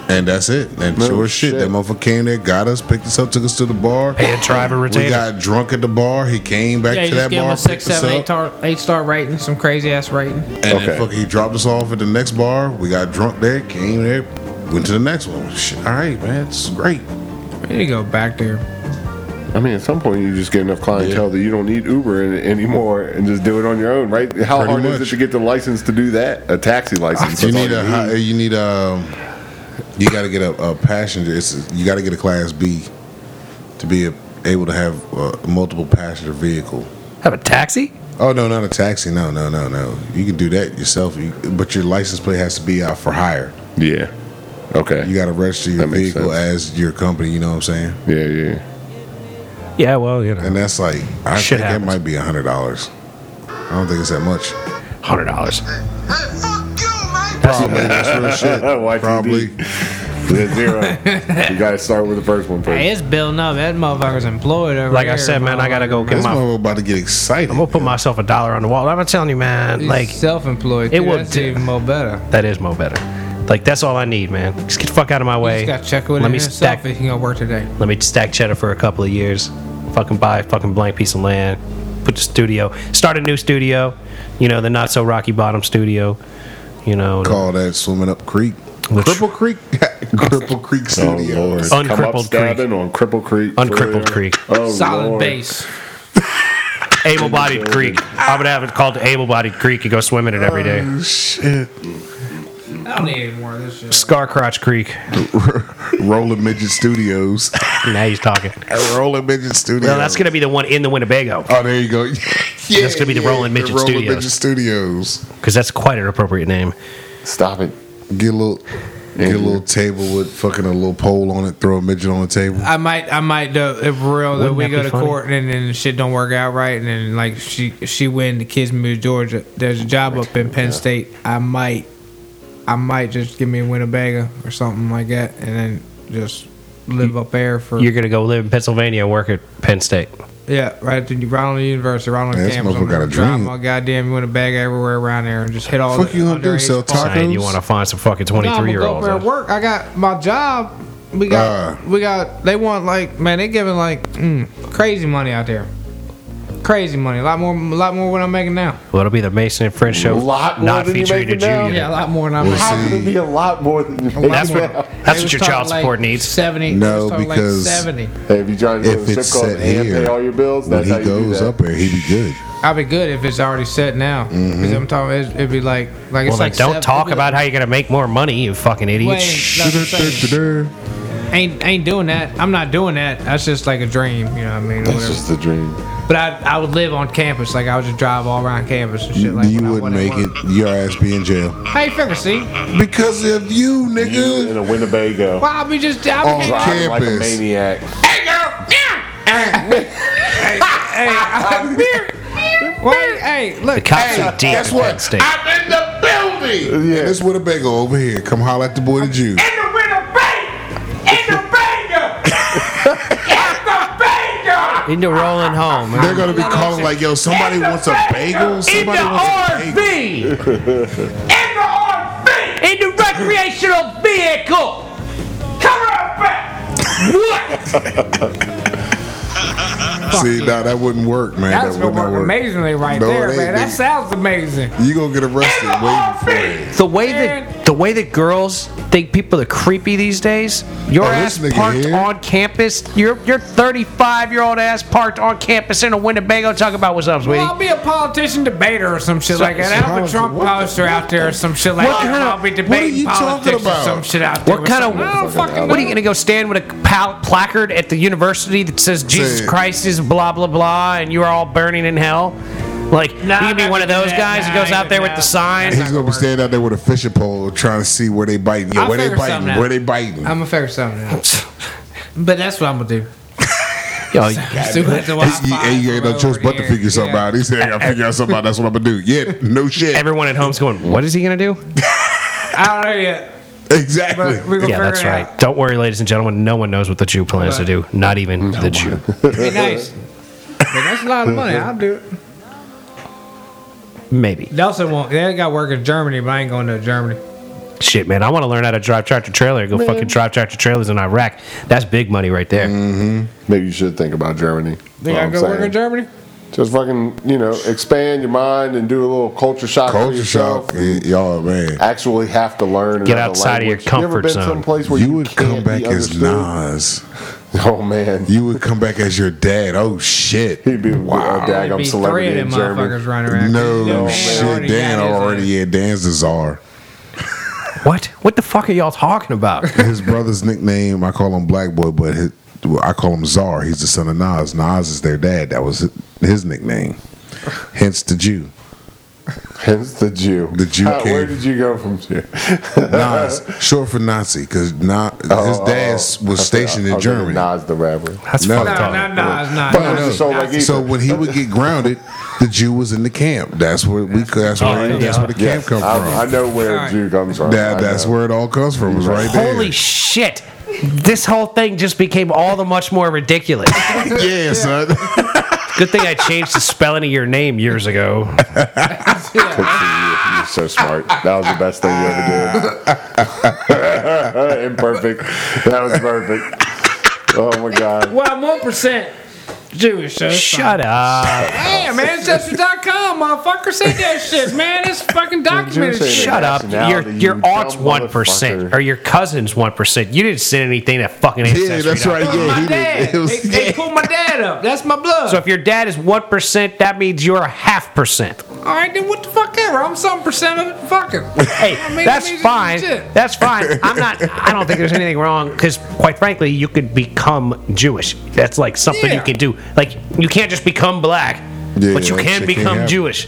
And that's it. And No sure as shit, shit. that motherfucker came there, got us, picked us up, took us to the bar. Pay a driver We retainer. got drunk at the bar. He came back Yeah, to that bar, a six, picked us eight, up, tar- eight star rating, some crazy ass rating. and Okay. then fucking he dropped us off at the next bar. We got drunk there, came there, went to the next one. Shit, all right, man, it's great. You go back there. I mean, at some point, you just get enough clientele that you don't need Uber in, anymore and just do it on your own, right? How Pretty hard is it to get the license to do that? A taxi license. You That's need a you need um you got to get a, a passenger. It's you got to get a class B to be a, able to have a multiple passenger vehicle. Have a taxi? Oh no, not a taxi. No, no, no, no. You can do that yourself, you, but your license plate has to be out for hire. Yeah. Okay. You got to register your vehicle sense. as your company. You know what I'm saying? yeah, yeah. Yeah, well, you know, And that's like I Shit think happens. that might be a hundred dollars. I don't think it's that much. hundred dollars. Probably that's real shit. (laughs) YTD. Probably. Yeah, Zero. (laughs) you got to start with the first one first. Hey, it's building up. That motherfucker's employed over Like I here, said, man, I gotta go motherfucker, get This my. motherfucker about to get excited. I'm gonna put myself a dollar on the wall. I'm telling you, man. He's Like self-employed. it Too. will That's do- even more better. that is mo better. Like that's all I need, man. Just get the fuck out of my You way. just got to check with Let me himself stack. if he gonna work today. Let me stack cheddar for a couple of years. Fucking buy a fucking blank piece of land. Put the studio. Start a new studio. You know the not so rocky bottom studio. You know. Call that swimming up creek. Which- Cripple Creek. (laughs) Cripple Creek Oh, Studios. Lord. Uncrippled Come up Creek. on Cripple Creek. Uncrippled Creek. Oh, Solid Lord. base. Able-bodied creek. I would have it called able-bodied creek You go swim in it every day. Oh, shit. I don't need any more of this shit. Scarcrotch Creek. (laughs) Rolling Midget Studios. (laughs) Now he's talking. Rolling Midget Studios. Well, that's gonna be the one in the Winnebago Oh, there you go. (laughs) yeah, That's gonna be the Rolling Midget Rolling Studios. Midget Studios. because that's quite an appropriate name. Stop it. Get a little, get a little table with fucking a little pole on it. Throw a midget on the table. I might, I might do if real that Wouldn't we that go to funny? court and then shit don't work out right and then like she she win the kids move to Georgia. There's a job up in Penn State. I might, I might just give me a Winnebago or something like that and then just live up there for You're gonna go live in Pennsylvania and work at Penn State. yeah right at the right on the university right on the Man, this campus. motherfucker I'm a gonna drive my goddamn Winnebago everywhere around there and just hit all Fuck the you gonna do, underage sell tacos? Saying you want to find some fucking No, I'm 23 gonna year go up olds. there work. I got my job. We got, Ah. we got. They want like, man, they giving like mm, crazy money out there. Crazy money, a lot more, a lot more what I'm making now. Well, it'll be the Mason and French show, A lot more not than you featuring a making now? junior. Yeah, a lot more than I'm We'll making. How could it be a lot more than you make That's now? what that's what your talking child like support needs. Seventy. No, they was talking because- like seventy. Hey, if you trying to go to If the it's strip club set and here, pay all your bills, when that's he how you do goes that. up there, he'd be good. I'll be good if it's already set now. Mm-hmm. Because I'm talking, it'd, it'd be like, like it's Well, then like don't seven- talk it'd be about how you're gonna make more money, you fucking like- idiot. Wait, that's what I'm saying. (laughs) ain't ain't doing that. I'm not doing that. That's just like a dream. You know what I mean? That's Whatever. just the dream. But I, I would live on campus. Like I would just drive all around campus and shit. Like that. you wouldn't make it. work. Your ass be in jail How you figure? See? because of you, You nigga. in a Winnebago. Well, I'll be just. I'll On be, Driving like a campus. maniac. Wait, (laughs) hey, look. the cops Hey, are deep guess in what? Penn State. I'm in the building. Yeah. This Winnebago over here. Come holler at the boy the Jew. In the (laughs) rolling home. They're gonna be calling like, yo, somebody wants a bagel. Somebody wants a bagel. (laughs) In the recreational vehicle. Come right back. What? (laughs) See, now that wouldn't work, man. That's that gonna would not work work. amazingly right No, there, man. That sounds amazing. You gonna get arrested waiting for it. The way that the way that girls think people are creepy these days. Your Oh, ass this nigga parked here. on campus. Your your 35 year old ass parked on campus in a Winnebago. Talk about what's up, sweetie. Well, I'll be a politician debater or some shit like that. I'll have a Trump poster out there or some shit like What that. kind of- I'll be what are debating you talking politics or about? some shit out there. What kind of- I don't fucking What are you gonna go stand with a pal- placard at the university that says Jesus Say- Christ is blah blah blah, and you are all burning in hell? Like Nah, you can be one of those guys that Nah, goes out there gonna with the do sign. He's gonna be standing out there with a fishing pole trying to see where they biting. Yo, I'll where they figure something biting? Where they biting? I'm gonna figure something out. (laughs) But that's what I'm gonna do. Yo, See what the He- Wi-Fi he, he ain't no choice but to here. figure something Yeah. out. He said, "I gotta figure out something out. That's what I'm gonna do." Yeah, no (laughs) shit. everyone at home's going. What is he gonna do? (laughs) I don't know yet. exactly. But we're gonna Yeah, that's right. out. Don't worry, ladies and gentlemen. No one knows what the Jew plans to do. Not even the Jew. Be nice. But that's a lot of money. I'll do it. Maybe. Nelson won't. They got work in Germany, but I ain't going to Germany. Shit, man. I want to learn how to drive tractor trailer. Go fucking drive tractor trailers in Iraq. That's big money right there. Mm-hmm. Maybe you should think about Germany. Think I I'm go work in Germany? Just fucking, you know, expand your mind and do a little culture shock Culture yourself. shock, y'all man. Actually, have to learn. Get another outside of your language. you ever comfort been zone. someplace where You you, would can't come back as? Nas. (laughs) Oh man, You would come back as your dad. Oh shit. he'd be oh, Wow. a There'd daggum be three celebrity of in them Germany. motherfuckers running around. No Man shit. already Dan got his already had Dan's the czar. (laughs) What? What the fuck are y'all talking about? (laughs) His brother's nickname, I call him Black Boy, but his, I call him Czar. He's the son of Nas. Nas is their dad. That was his nickname. Hence the Jew. Hence the Jew. The Jew How- came- Where did you go from Jew? Nas, short for Nazi, because his oh, oh, dad was Oh, I stationed in oh, was Germany. thinking Nas the rapper. That's No. fucked No, up. no, no, it's not. But No, it was a show like So when he would get grounded, the Jew was in the camp. That's where we. That's where. Oh, that's where the Yes, camp come I, I from. know where Alright. Jew comes from. That that's where it all comes from. It's right there. Holy shit. This whole thing just became all the much more ridiculous. (laughs) yeah, son. (laughs) Good thing I changed the spelling of your name years ago. You're so smart. That was the best thing you ever did. (laughs) Imperfect. That was perfect. Oh my god. Well, I'm one percent Jewish. So it's Shut up. fine. Damn, ancestry.com, motherfucker. Say that shit, man. It's fucking documented shit. Shut up. Your your you aunt's one percent or your cousin's one percent. You didn't send anything to fucking ancestry. Yeah, that's right. It Yeah, my he dad. did. (laughs) It was, they, they pulled my dad up. That's my blood. So if your dad is one percent, that means you're a half percent. All right, then what the fuck ever? I'm some percent of it. Fuck it. Hey, I mean, that's fine. That's fine. I'm not. I don't think there's anything wrong because, quite frankly, you could become Jewish. That's like something you can do. Like you can't just become black, Yeah, but you that can shit can't become happen. Jewish.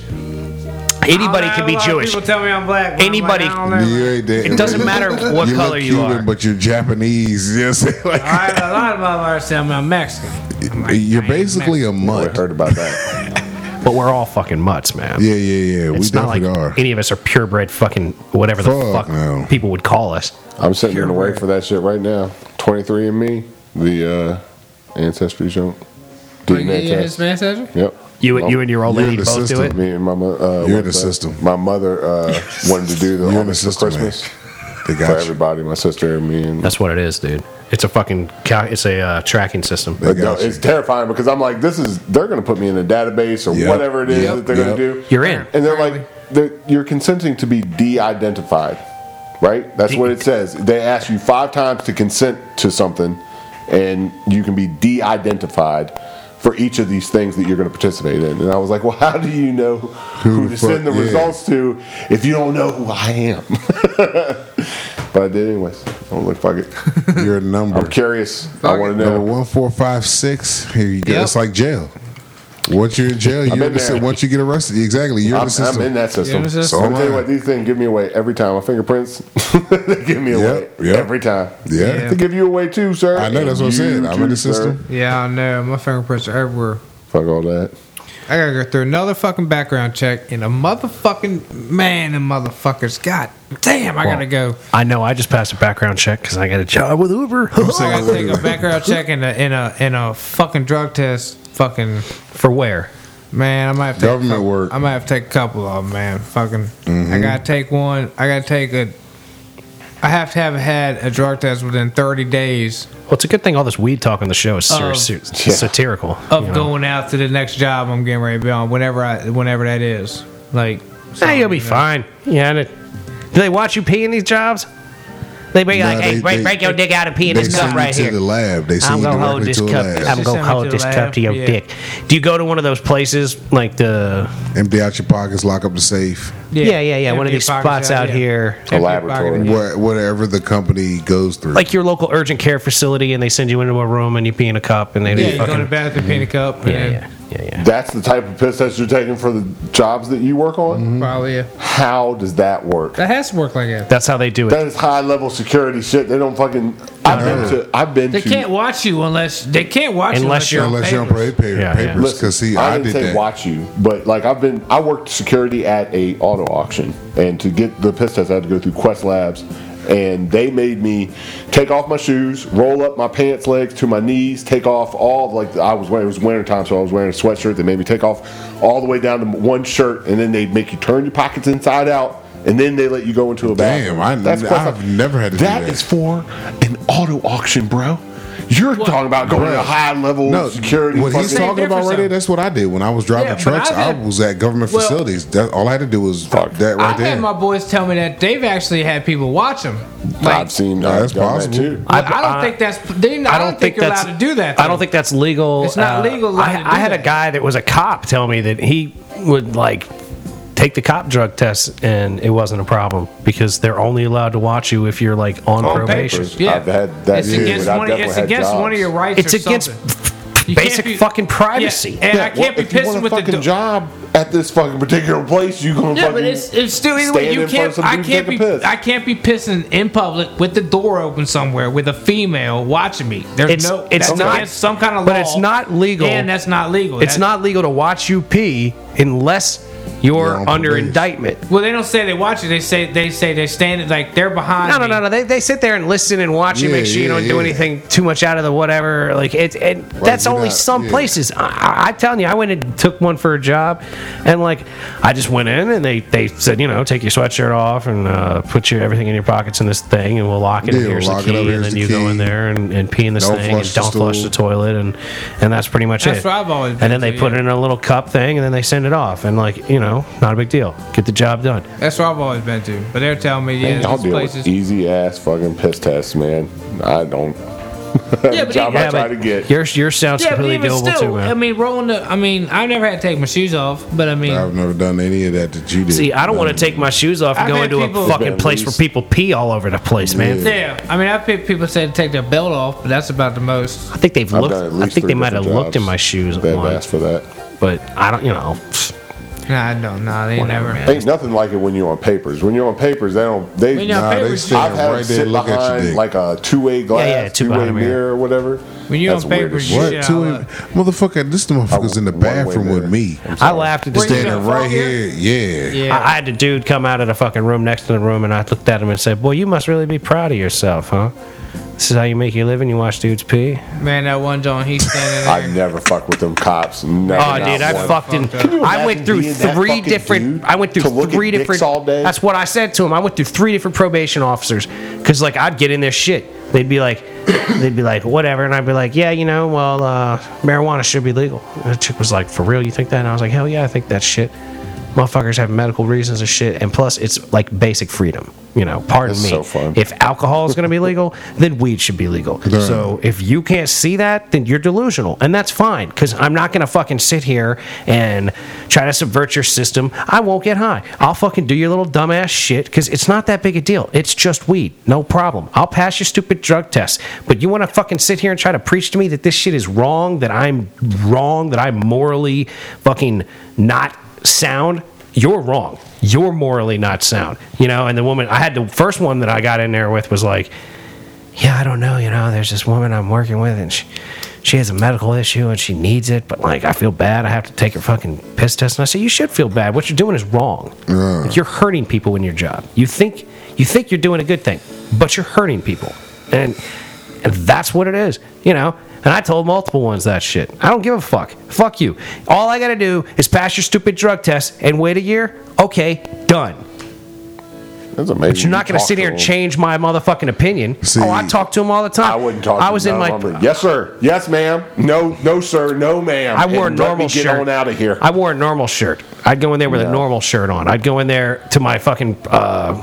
I Anybody don't can know, be a lot of Jewish. People tell me I'm black. but I'm Anybody- Like, I don't. You ain't that- It doesn't matter (laughs) what you color look you Cuban, are. but you're Japanese. (laughs) You know what I'm saying? Like, All right, a lot of motherfuckers tell me I'm Mexican. I'm like, you're I ain't basically a Mexican. I mutt. heard about that. (laughs) But we're all fucking mutts, man. Yeah, yeah, yeah. We It's not like are. any of us are purebred fucking whatever the Fuck fuck no. people would call us. I'm sitting in the way for that shit right now. 23 and me, the uh, ancestry show. Are you DNA in his test. ancestry? Yep. You, you and your old lady the both do it. Me and my mo- uh, You're what's the that? system. My mother uh, (laughs) wanted to do the You're the honors for system, man. Christmas They for got you. everybody. My sister and me. And That's what it is, dude. It's a fucking cal- it's a uh, tracking system. But no, got you. it's terrifying because I'm like, this is they're going to put me in a database or Yep. whatever it is Yep. that they're Yep. going to do. You're in. And they're like, they're, you're consenting to be de-identified, right? That's what it says. They ask you five times to consent to something, and you can be de-identified for each of these things that you're going to participate in. And I was like, well, how do you know who, the to send the yeah. results to if you don't know who I am? (laughs) but I did anyways. I'm like, fuck it. You're a (laughs) number. I'm curious. I want to know. Number one, four, five, six. Here you go. Yep. It's like jail. Once you're in jail, you're been in the, sy- there. once you get arrested, exactly. You're in I'm, the system. I'm in that system. In system. So I'm So tell you what, these things give me away every time. My fingerprints, (laughs) they give me away Yep, yep. every time. Yeah. They give you away too, sir. I know, that's what I'm saying. I'm in the too, sir. system. Yeah, I know. My fingerprints are everywhere. Fuck all that. I gotta go through another fucking background check and a motherfucking man and motherfuckers. God damn, I gotta go. I know. I just passed a background check because I got a job with Uber. I gotta take a (laughs) background check and a in a in a fucking drug test. Fucking For where? man, I might have to take a Government couple- work. I might have to take a couple of them, man. Fucking, I mm-hmm. gotta take one. I gotta take a I have to have had a drug test within 30 days Well, it's a good thing all this weed talk on the show is ser- Oh. ser- (laughs) satirical. of you know? going out to the next job I'm getting ready to be on, whenever I, whenever that is. Like, Nah, you'll be you know. fine. Yeah. And it, do they watch you pee in these jobs? They be Nah, like, hey, they- break, they- break your dick out and pee in this cup right you here. to the lab. They I'm gonna hold this to cup. I'm gonna send me hold this the cup to your yeah. dick. Do you go to one of those places like the? Empty out your pockets, lock up the safe. Yeah, yeah, yeah. One of these spots out yeah. here. a laboratory. pocket, Whatever the company goes through. Like your local urgent care facility, and they send you into a room and you pee in a cup, and they Yeah, you go to fucking the bathroom, pee in a cup, and yeah, then yeah, yeah, yeah. That's the type of piss test you're taking for the jobs that you work on. Mm-hmm. probably yeah. How does that work? That has to work like that. That's how they do it. That is high level security shit. They don't fucking. I've been to. I've been They to. can't watch you unless they can't watch Unless unless you're- you're on Unless you're on papers. paper, Yeah, yeah. papers, Listen, because see, I I, didn't did say that. watch you, but like I've been, I worked security at a auto auction, and to get the piss test, I had to go through Quest Labs, and they made me take off my shoes, roll up my pants legs to my knees, take off all like I was wearing. It was winter time, so I was wearing a sweatshirt. They made me take off all the way down to one shirt, and then they make you turn your pockets inside out. And then they let you go into a Damn. I- Quest I've never had to do That that. is for an auto auction, bro. You're talking about going to high level No, security. What he's talking about difference, right there, that's what I did when I was driving Yeah, trucks. I've I was at government Well- facilities. That all I had to do was that right I've there. had my boys tell me that they've actually had people watch them. Like, I've seen No, uh, that's done that possible. too. I, I don't I- think that's. They, I, don't, think, you're allowed to do that. I don't think that's legal. It's not Uh, legal I, I had a guy that was a cop tell me that he would like take the cop drug test and it wasn't a problem because they're only allowed to watch you if you're like on, on probation. papers. Yeah, I've had that It's too, against one. definitely It's against one of your rights. It's or against something. Basic be- fucking privacy. Yeah, and I can't well, be if you want pissing a with the fucking do- job at this fucking particular place, you gonna Yeah, fucking but it's it's still either way. You can't. I can't be. I can't be pissing in public with the door open somewhere with a female watching me. There's It's- no. it's not- some kind of law. but it's not legal. And that's not legal. It's That- not legal to watch you pee unless you're You're under probation. indictment. Well, they don't say they watch it. They say they say they stand like they're behind. No, no, me. no, no. They, they sit there and listen and watch you, make sure you don't do anything too much out of the whatever. Like it, and that's only not- some yeah. places. I, I, I'm telling you, I went and took one for a job, and like I just went in and they, they said, you know, take your sweatshirt off and uh, put your everything in your pockets in this thing, and we'll lock it. and Yeah, here's lock the it up, key, and then the you go in there and, and pee in this Don't thing, and don't flush the toilet, and and that's pretty much That's it. what I've always and been then they to, put it in a little cup thing, and then they send it off, and like you know, not a big deal. Get the job done. That's where I've always been to. But they're telling me, yeah, Y'all these deal places. with easy ass fucking piss tests, man. I don't. Yeah, (laughs) but job even- I try but to get. yours yours sounds Yeah, completely doable still, too, man. I mean, rolling the. I mean, I've never had to take my shoes off, but I mean, I've never done any of that that you did. See, I don't want to take my shoes off and I've go into people- a fucking Been place where people pee all over the place, man. yeah. I mean, I've heard people say to take their belt off, but that's about the most. I think they've I've looked. I think they might have looked in my shoes They've once, asked for that. but I don't. You know, Nah, no, nah, they Whatever, never. man. Ain't nothing like it when you're on papers. When you're on papers, they don't. They. When you're Nah, they papers, stand I've had right there sit and look at your behind dick. like a two-way glass, yeah, two two-way mirror. mirror or whatever. When you're That's on papers, as you shit. shit what? out Two, loud. motherfucker, this motherfucker's in the bathroom with me. I'm I sorry. laughed at this Where you dude. Standing right phone here, yeah. Yeah. I, I had a dude come out of the fucking room next to the room, and I looked at him and said, "Boy, you must really be proud of yourself, huh? This is how you make your living. You watch dudes pee." Man, that one John, he's standing there. (laughs) I there. never fuck with them cops. Never, Oh, dude, I one. fucked in. Can I went through three different. I went through to look at three different. all day? That's what I said to him. I went through three different probation officers because, like, I'd get in their shit. They'd be like, they'd be like, whatever, and I'd be like, yeah, you know, well, uh, marijuana should be legal. And the chick was like, for real, you think that? And I was like, hell yeah, I think that shit. Motherfuckers have medical reasons and shit, and plus, it's like basic freedom. You know, pardon That's me. so fun. If alcohol is going to be legal, (laughs) then weed should be legal. Yeah. So if you can't see that, then you're delusional, and that's fine. Because I'm not going to fucking sit here and try to subvert your system. I won't get high. I'll fucking do your little dumbass shit because it's not that big a deal. It's just weed, no problem. I'll pass your stupid drug test. But you want to fucking sit here and try to preach to me that this shit is wrong, that I'm wrong, that I'm morally fucking not sound? You're wrong. You're morally not sound. You know, and the woman, I had the first one that I got in there with was like, yeah, I don't know. You know, there's this woman I'm working with, and she, she has a medical issue and she needs it, but like, I feel bad. I have to take her fucking piss test. And I say, you should feel bad. What you're doing is wrong. Like, you're hurting people in your job. You think you think you're doing a good thing, but you're hurting people, and and that's what it is. You know. And I told multiple ones that shit. I don't give a fuck. Fuck you. All I gotta do is pass your stupid drug test and wait a year. Okay, done. That's amazing. But you're not You going to sit here and change my motherfucking opinion. See- oh, I talk to him all the time. I wouldn't talk. I to was you in my. of them. Yes, sir. Yes, ma'am. No, no, sir. No, ma'am. I wore And a let normal me get shirt. on out of here. I wore a normal shirt. I'd go in there with a normal shirt on. I'd go in there to my fucking uh,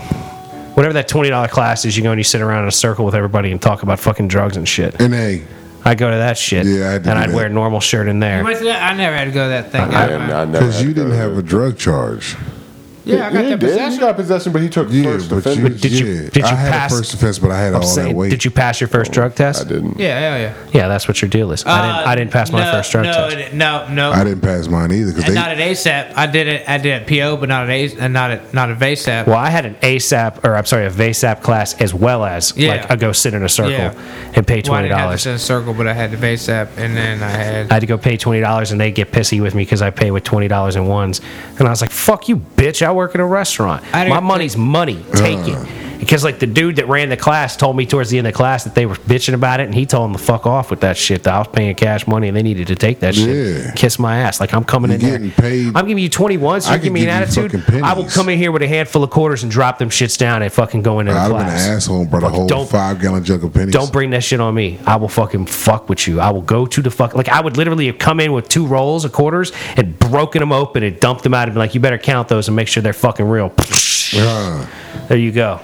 whatever that twenty dollar class is. You go and you sit around in a circle with everybody and talk about fucking drugs and shit. And hey, I'd go to that shit. Yeah, I had to and do I'd that. wear a normal shirt in You there. went to that? I never had to go to that thing. I, I never because had you to go didn't there. have a drug charge. Yeah, I got he that did. He possession. got possession, but he took Yeah, first but offense. you, Did you- yeah, did you I had pass- a first offense, but I had I'm all saying, that weight. did you pass your first oh, drug test? I didn't. Yeah, hell yeah. Yeah, that's what your deal is. I didn't. I didn't pass my no, first drug no, test. it- No, no, I didn't pass mine either because And they. not at ASAP. I did it. I did it PO, but not at A, and not at not at VSAP. Well, I had an ASAP or I'm sorry, a VASAP class as well as Yeah. like a go sit in a circle Yeah. and pay Well, I twenty didn't have to dollars. sit in a circle, but I had the VSAP, and then I had. I had to go pay twenty dollars, and they get pissy with me because I pay with twenty dollars in ones. And I was like, "Fuck you, bitch! I work in a restaurant. My money's money. Take Uh. it." Because like the dude that ran the class told me towards the end of the class that they were bitching about it, and he told them to fuck off with that shit. That I was paying cash money, and they needed to take that shit. Yeah. Kiss my ass. Like I'm coming You in there. getting paid- I'm giving you twenty one, so I you give me an attitude. I will come in here with a handful of quarters and drop them shits down and fucking go into the I'd have been class. an asshole a whole don't- five gallon jug of pennies. Don't bring that shit on me. I will fucking fuck with you. I will go to the fuck. Like I would literally have come in with two rolls of quarters and broken them open and dumped them out and be like, "You better count those and make sure they're fucking real." Uh, There you go.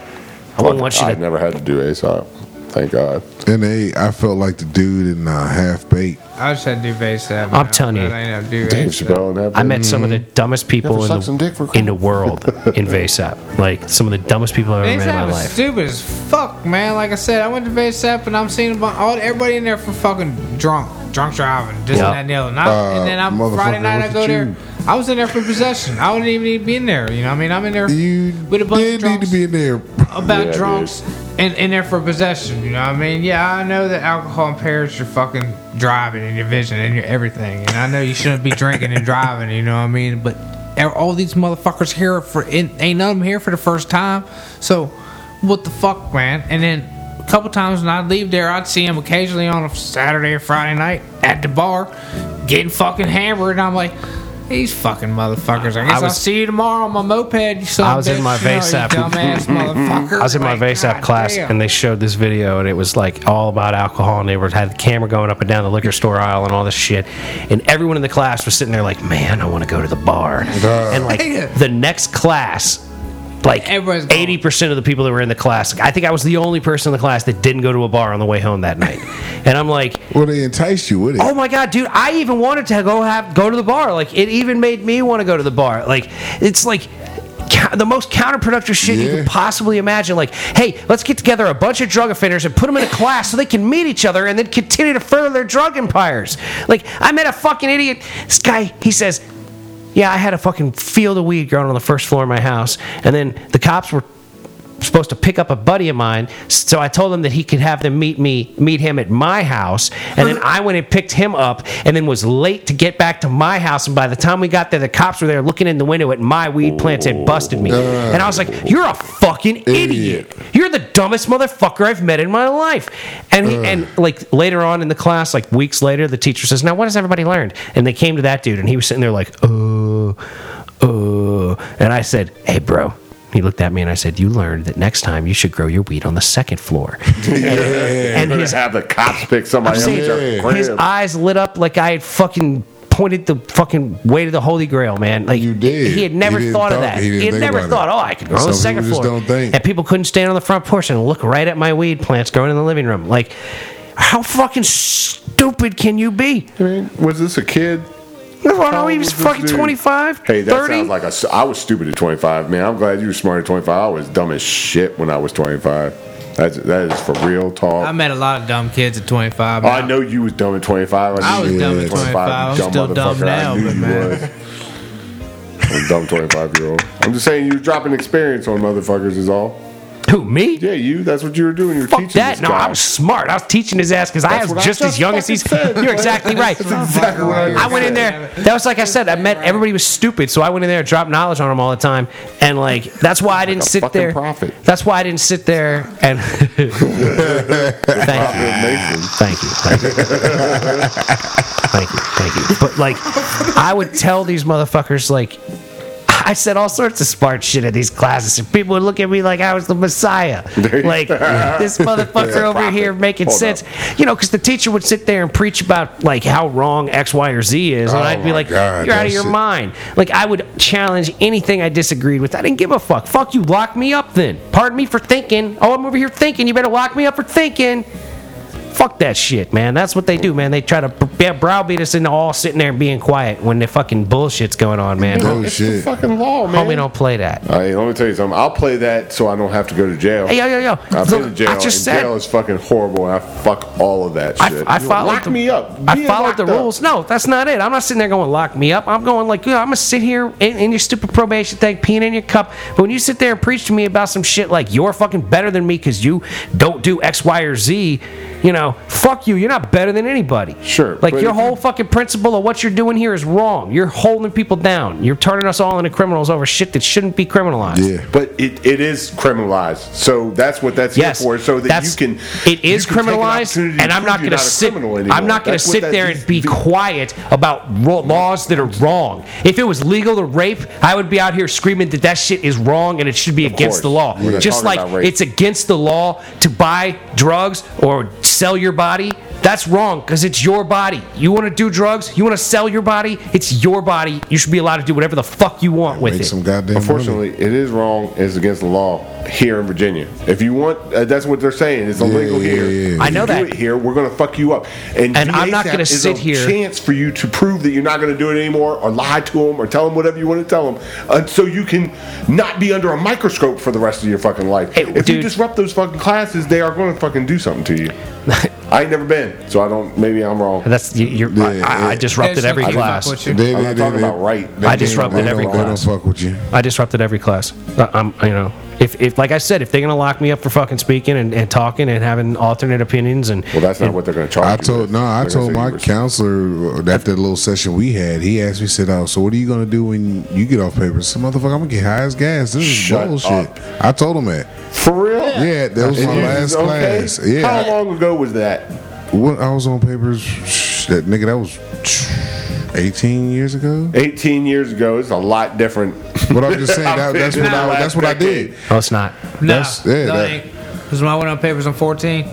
I wouldn't want you I to. never had to do ASAP. Thank God. and they, I felt like the dude in uh, Half Baked. I just had to do VSAP. I'm telling you. I didn't have to do Dave Chappelle and that. I met some of the dumbest people ever in sucked some dick the, for in the world in (laughs) VSAP. Like some of the dumbest people I've ever met in my VSAP is life. stupid as fuck, man. Like I said, I went to VSAP and I'm seeing about all everybody in there for fucking drunk, drunk driving, this Yeah. and that and the other. And, I, Uh, and then I'm motherfucker, Friday night I look go at there. You. I was in there for possession. I wouldn't even need to be in there. You know, what I mean, I'm in there You with a bunch did of need to be in there. about Yeah, drunks and in there for possession. You know, what I mean, yeah, I know that alcohol impairs your fucking driving and your vision and your everything, and I know you shouldn't be drinking and driving. You know what I mean, but er, all these motherfuckers here for ain't none of them here for the first time. So, what the fuck, man? And then a couple times when I'd leave there, I'd see them occasionally on a Saturday or Friday night at the bar, getting fucking hammered, and I'm like. These fucking motherfuckers. I guess I was- will see you tomorrow on my moped. You son I of was a in bitch. my You know, you VSAP. dumbass motherfucker. I was in my Like, VSAP God class damn. and they showed this video and it was like all about alcohol and they were had the camera going up and down the liquor store aisle and all this shit and everyone in the class was sitting there like man I want to go to the bar and like the next class like Everybody's eighty percent of the people that were in the class I think I was the only person in the class that didn't go to a bar on the way home that night (laughs) and I'm like Well, they enticed you with it. Oh my god, dude! I even wanted to go have go to the bar. Like it even made me want to go to the bar. Like it's like ca- the most counterproductive shit you could possibly imagine. Like, hey, let's get together a bunch of drug offenders and put them in a class so they can meet each other and then continue to further their drug empires. Like I met a fucking idiot. This guy, he says, "Yeah, I had a fucking field of weed growing on the first floor of my house, and then the cops were." supposed to pick up a buddy of mine so i told him that he could have them meet me meet him at my house and then i went and picked him up and then was late to get back to my house and by the time we got there the cops were there looking in the window at my weed plants and busted me. Oh. And i was like you're a fucking idiot, you're the dumbest motherfucker i've met in my life. And he, and like later on in the class like weeks later the teacher says now what has everybody learned? And they came to that dude and he was sitting there like uh uh and i said hey bro he looked at me and I said, "You learned that next time you should grow your weed on the second floor." (laughs) and You're his, have the cops pick somebody up. saying, your his eyes lit up like I had fucking pointed the fucking way to the Holy Grail, man. Like You did. He had never He thought of that. he He, had never thought, it. "Oh, I could grow on the second floor." And people couldn't stand on the front porch and look right at my weed plants growing in the living room. Like, how fucking stupid can you be? I mean, was this a kid? No, How no, he was was fucking dude? 25, Hey, that 30. sounds like a s I was stupid at 25, man. I'm glad you were smart at 25. I was dumb as shit when I was 25. That's that is for real talk. I met a lot of dumb kids at 25. Oh, I know you was dumb at 25. I knew was dumb at 25. I'm you still dumb motherfucker. now, I knew but you man. was. I'm dumb 25 year old. I'm just saying you're dropping experience on motherfuckers is all. Who, me? Yeah, you. That's what you were doing. You were Fuck teaching that. No, guy. I was smart. I was teaching his ass because I was I just as young as he's. said. You're exactly right. Exactly what I went in there. That was like I said. I met everybody was stupid, so I went in there and dropped knowledge on them all the time, and like that's why I didn't a sit there. prophet. That's why I didn't sit there and. (laughs) thank you, thank you, thank you, thank you, thank you. But like, I would tell these motherfuckers like. I said all sorts of smart shit in these classes, and people would look at me like I was the Messiah. Like this motherfucker over here making Hold sense. up. You know, because the teacher would sit there and preach about like how wrong X, Y, or Z is, and Oh I'd be like, God, "You're out of your mind." Like I would challenge anything I disagreed with. I didn't give a fuck. Fuck you. Lock me up then. Pardon me for thinking. Oh, I'm over here thinking. You better lock me up for thinking. Fuck that shit, man. That's what they do, man. They try to b- browbeat us into all sitting there and being quiet when the fucking bullshit's going on, man. Oh, it's shit. the fucking law, man. Homie, don't play that. Hey, let me tell you something. I'll play that so I don't have to go to jail. Hey, yo, yo, yo. I've Look, been to jail. I just and said jail is fucking horrible, and I fuck all of that shit. I You followed lock the, me up. I followed the locked up. rules. No, that's not it. I'm not sitting there going lock me up. I'm going like, yeah, I'm gonna sit here in, in your stupid probation thing, peeing in your cup. But when you sit there and preach to me about some shit like you're fucking better than me because you don't do X, Y, or Z, you know, fuck you. You're not better than anybody. Sure, Like your if you- whole fucking principle of what you're doing here is wrong. You're holding people down. You're turning us all into criminals over shit that shouldn't be criminalized. Yeah. But it, it is criminalized, so that's what that's Yes, here for. So that that's- you can. It is can take an criminalized, and I'm not going to sit. criminal. I'm not going to sit that there is- and be quiet about ro- laws that are wrong. If it was legal to rape, I would be out here screaming that that shit is wrong and it should be against course. the law. We're Just like it's against the law to buy drugs or sell your body. That's wrong because it's your body. You want to do drugs? You want to sell your body? It's your body. You should be allowed to do whatever the fuck you want with Make it. some goddamn money. Unfortunately, it is wrong. It's against the law here in Virginia. If you want, uh, that's what they're saying. It's illegal yeah, here. yeah, yeah. If I know you do that. it here, we're going to fuck you up. And, And I'm not DASAP gonna is sit a here- Chance for you to prove that you're not going to do it anymore, or lie to them, or tell them whatever you want to tell them, uh, so you can not be under a microscope for the rest of your fucking life. Hey, if you dude. disrupt those fucking classes, they are going to fucking do something to you. (laughs) I ain't never been, so I don't. Maybe I'm wrong. That's you- you're. Yeah, I, I, I disrupted every class. fuck you. They, I'm not talking they- about right. they I disrupted every don't- They don't fuck with you. I disrupted every class. Uh, I'm, you know, if, if like I said, if they're gonna lock me up for fucking speaking and, and talking and having alternate opinions and Well, that's not what they're going to charge I told with. no, I told my counselor at that little session we had. He asked me, said, "Oh, so what are you gonna do when you get off paper?" I said, "Motherfucker, I'm gonna get high as gas. This is Shut bullshit." up. I told him that. For real? Yeah, that was my And you- last okay. class. Yeah, How long ago was that? when I was on papers, that nigga, that was 18 years ago. 18 years ago. It's a lot different. But I'm just saying (laughs) that, that's what I that's what I did. oh, it's not. No, That's- yeah, that- because when I went on papers on 14,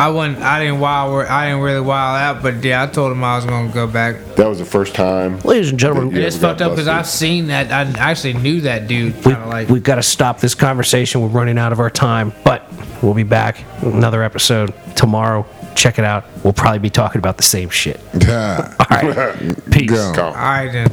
I went. I didn't wild. I didn't really wild out, but yeah, I told him I was gonna go back. That was the first time. Ladies and gentlemen, Yeah, it's we got fucked up because. I've seen that. I actually knew that dude. We, like. We've got to stop this conversation. We're running out of our time, but we'll be back another episode tomorrow. Check it out. We'll probably be talking about the same shit. Yeah. All right. (laughs) Peace. Go. Go. all right then.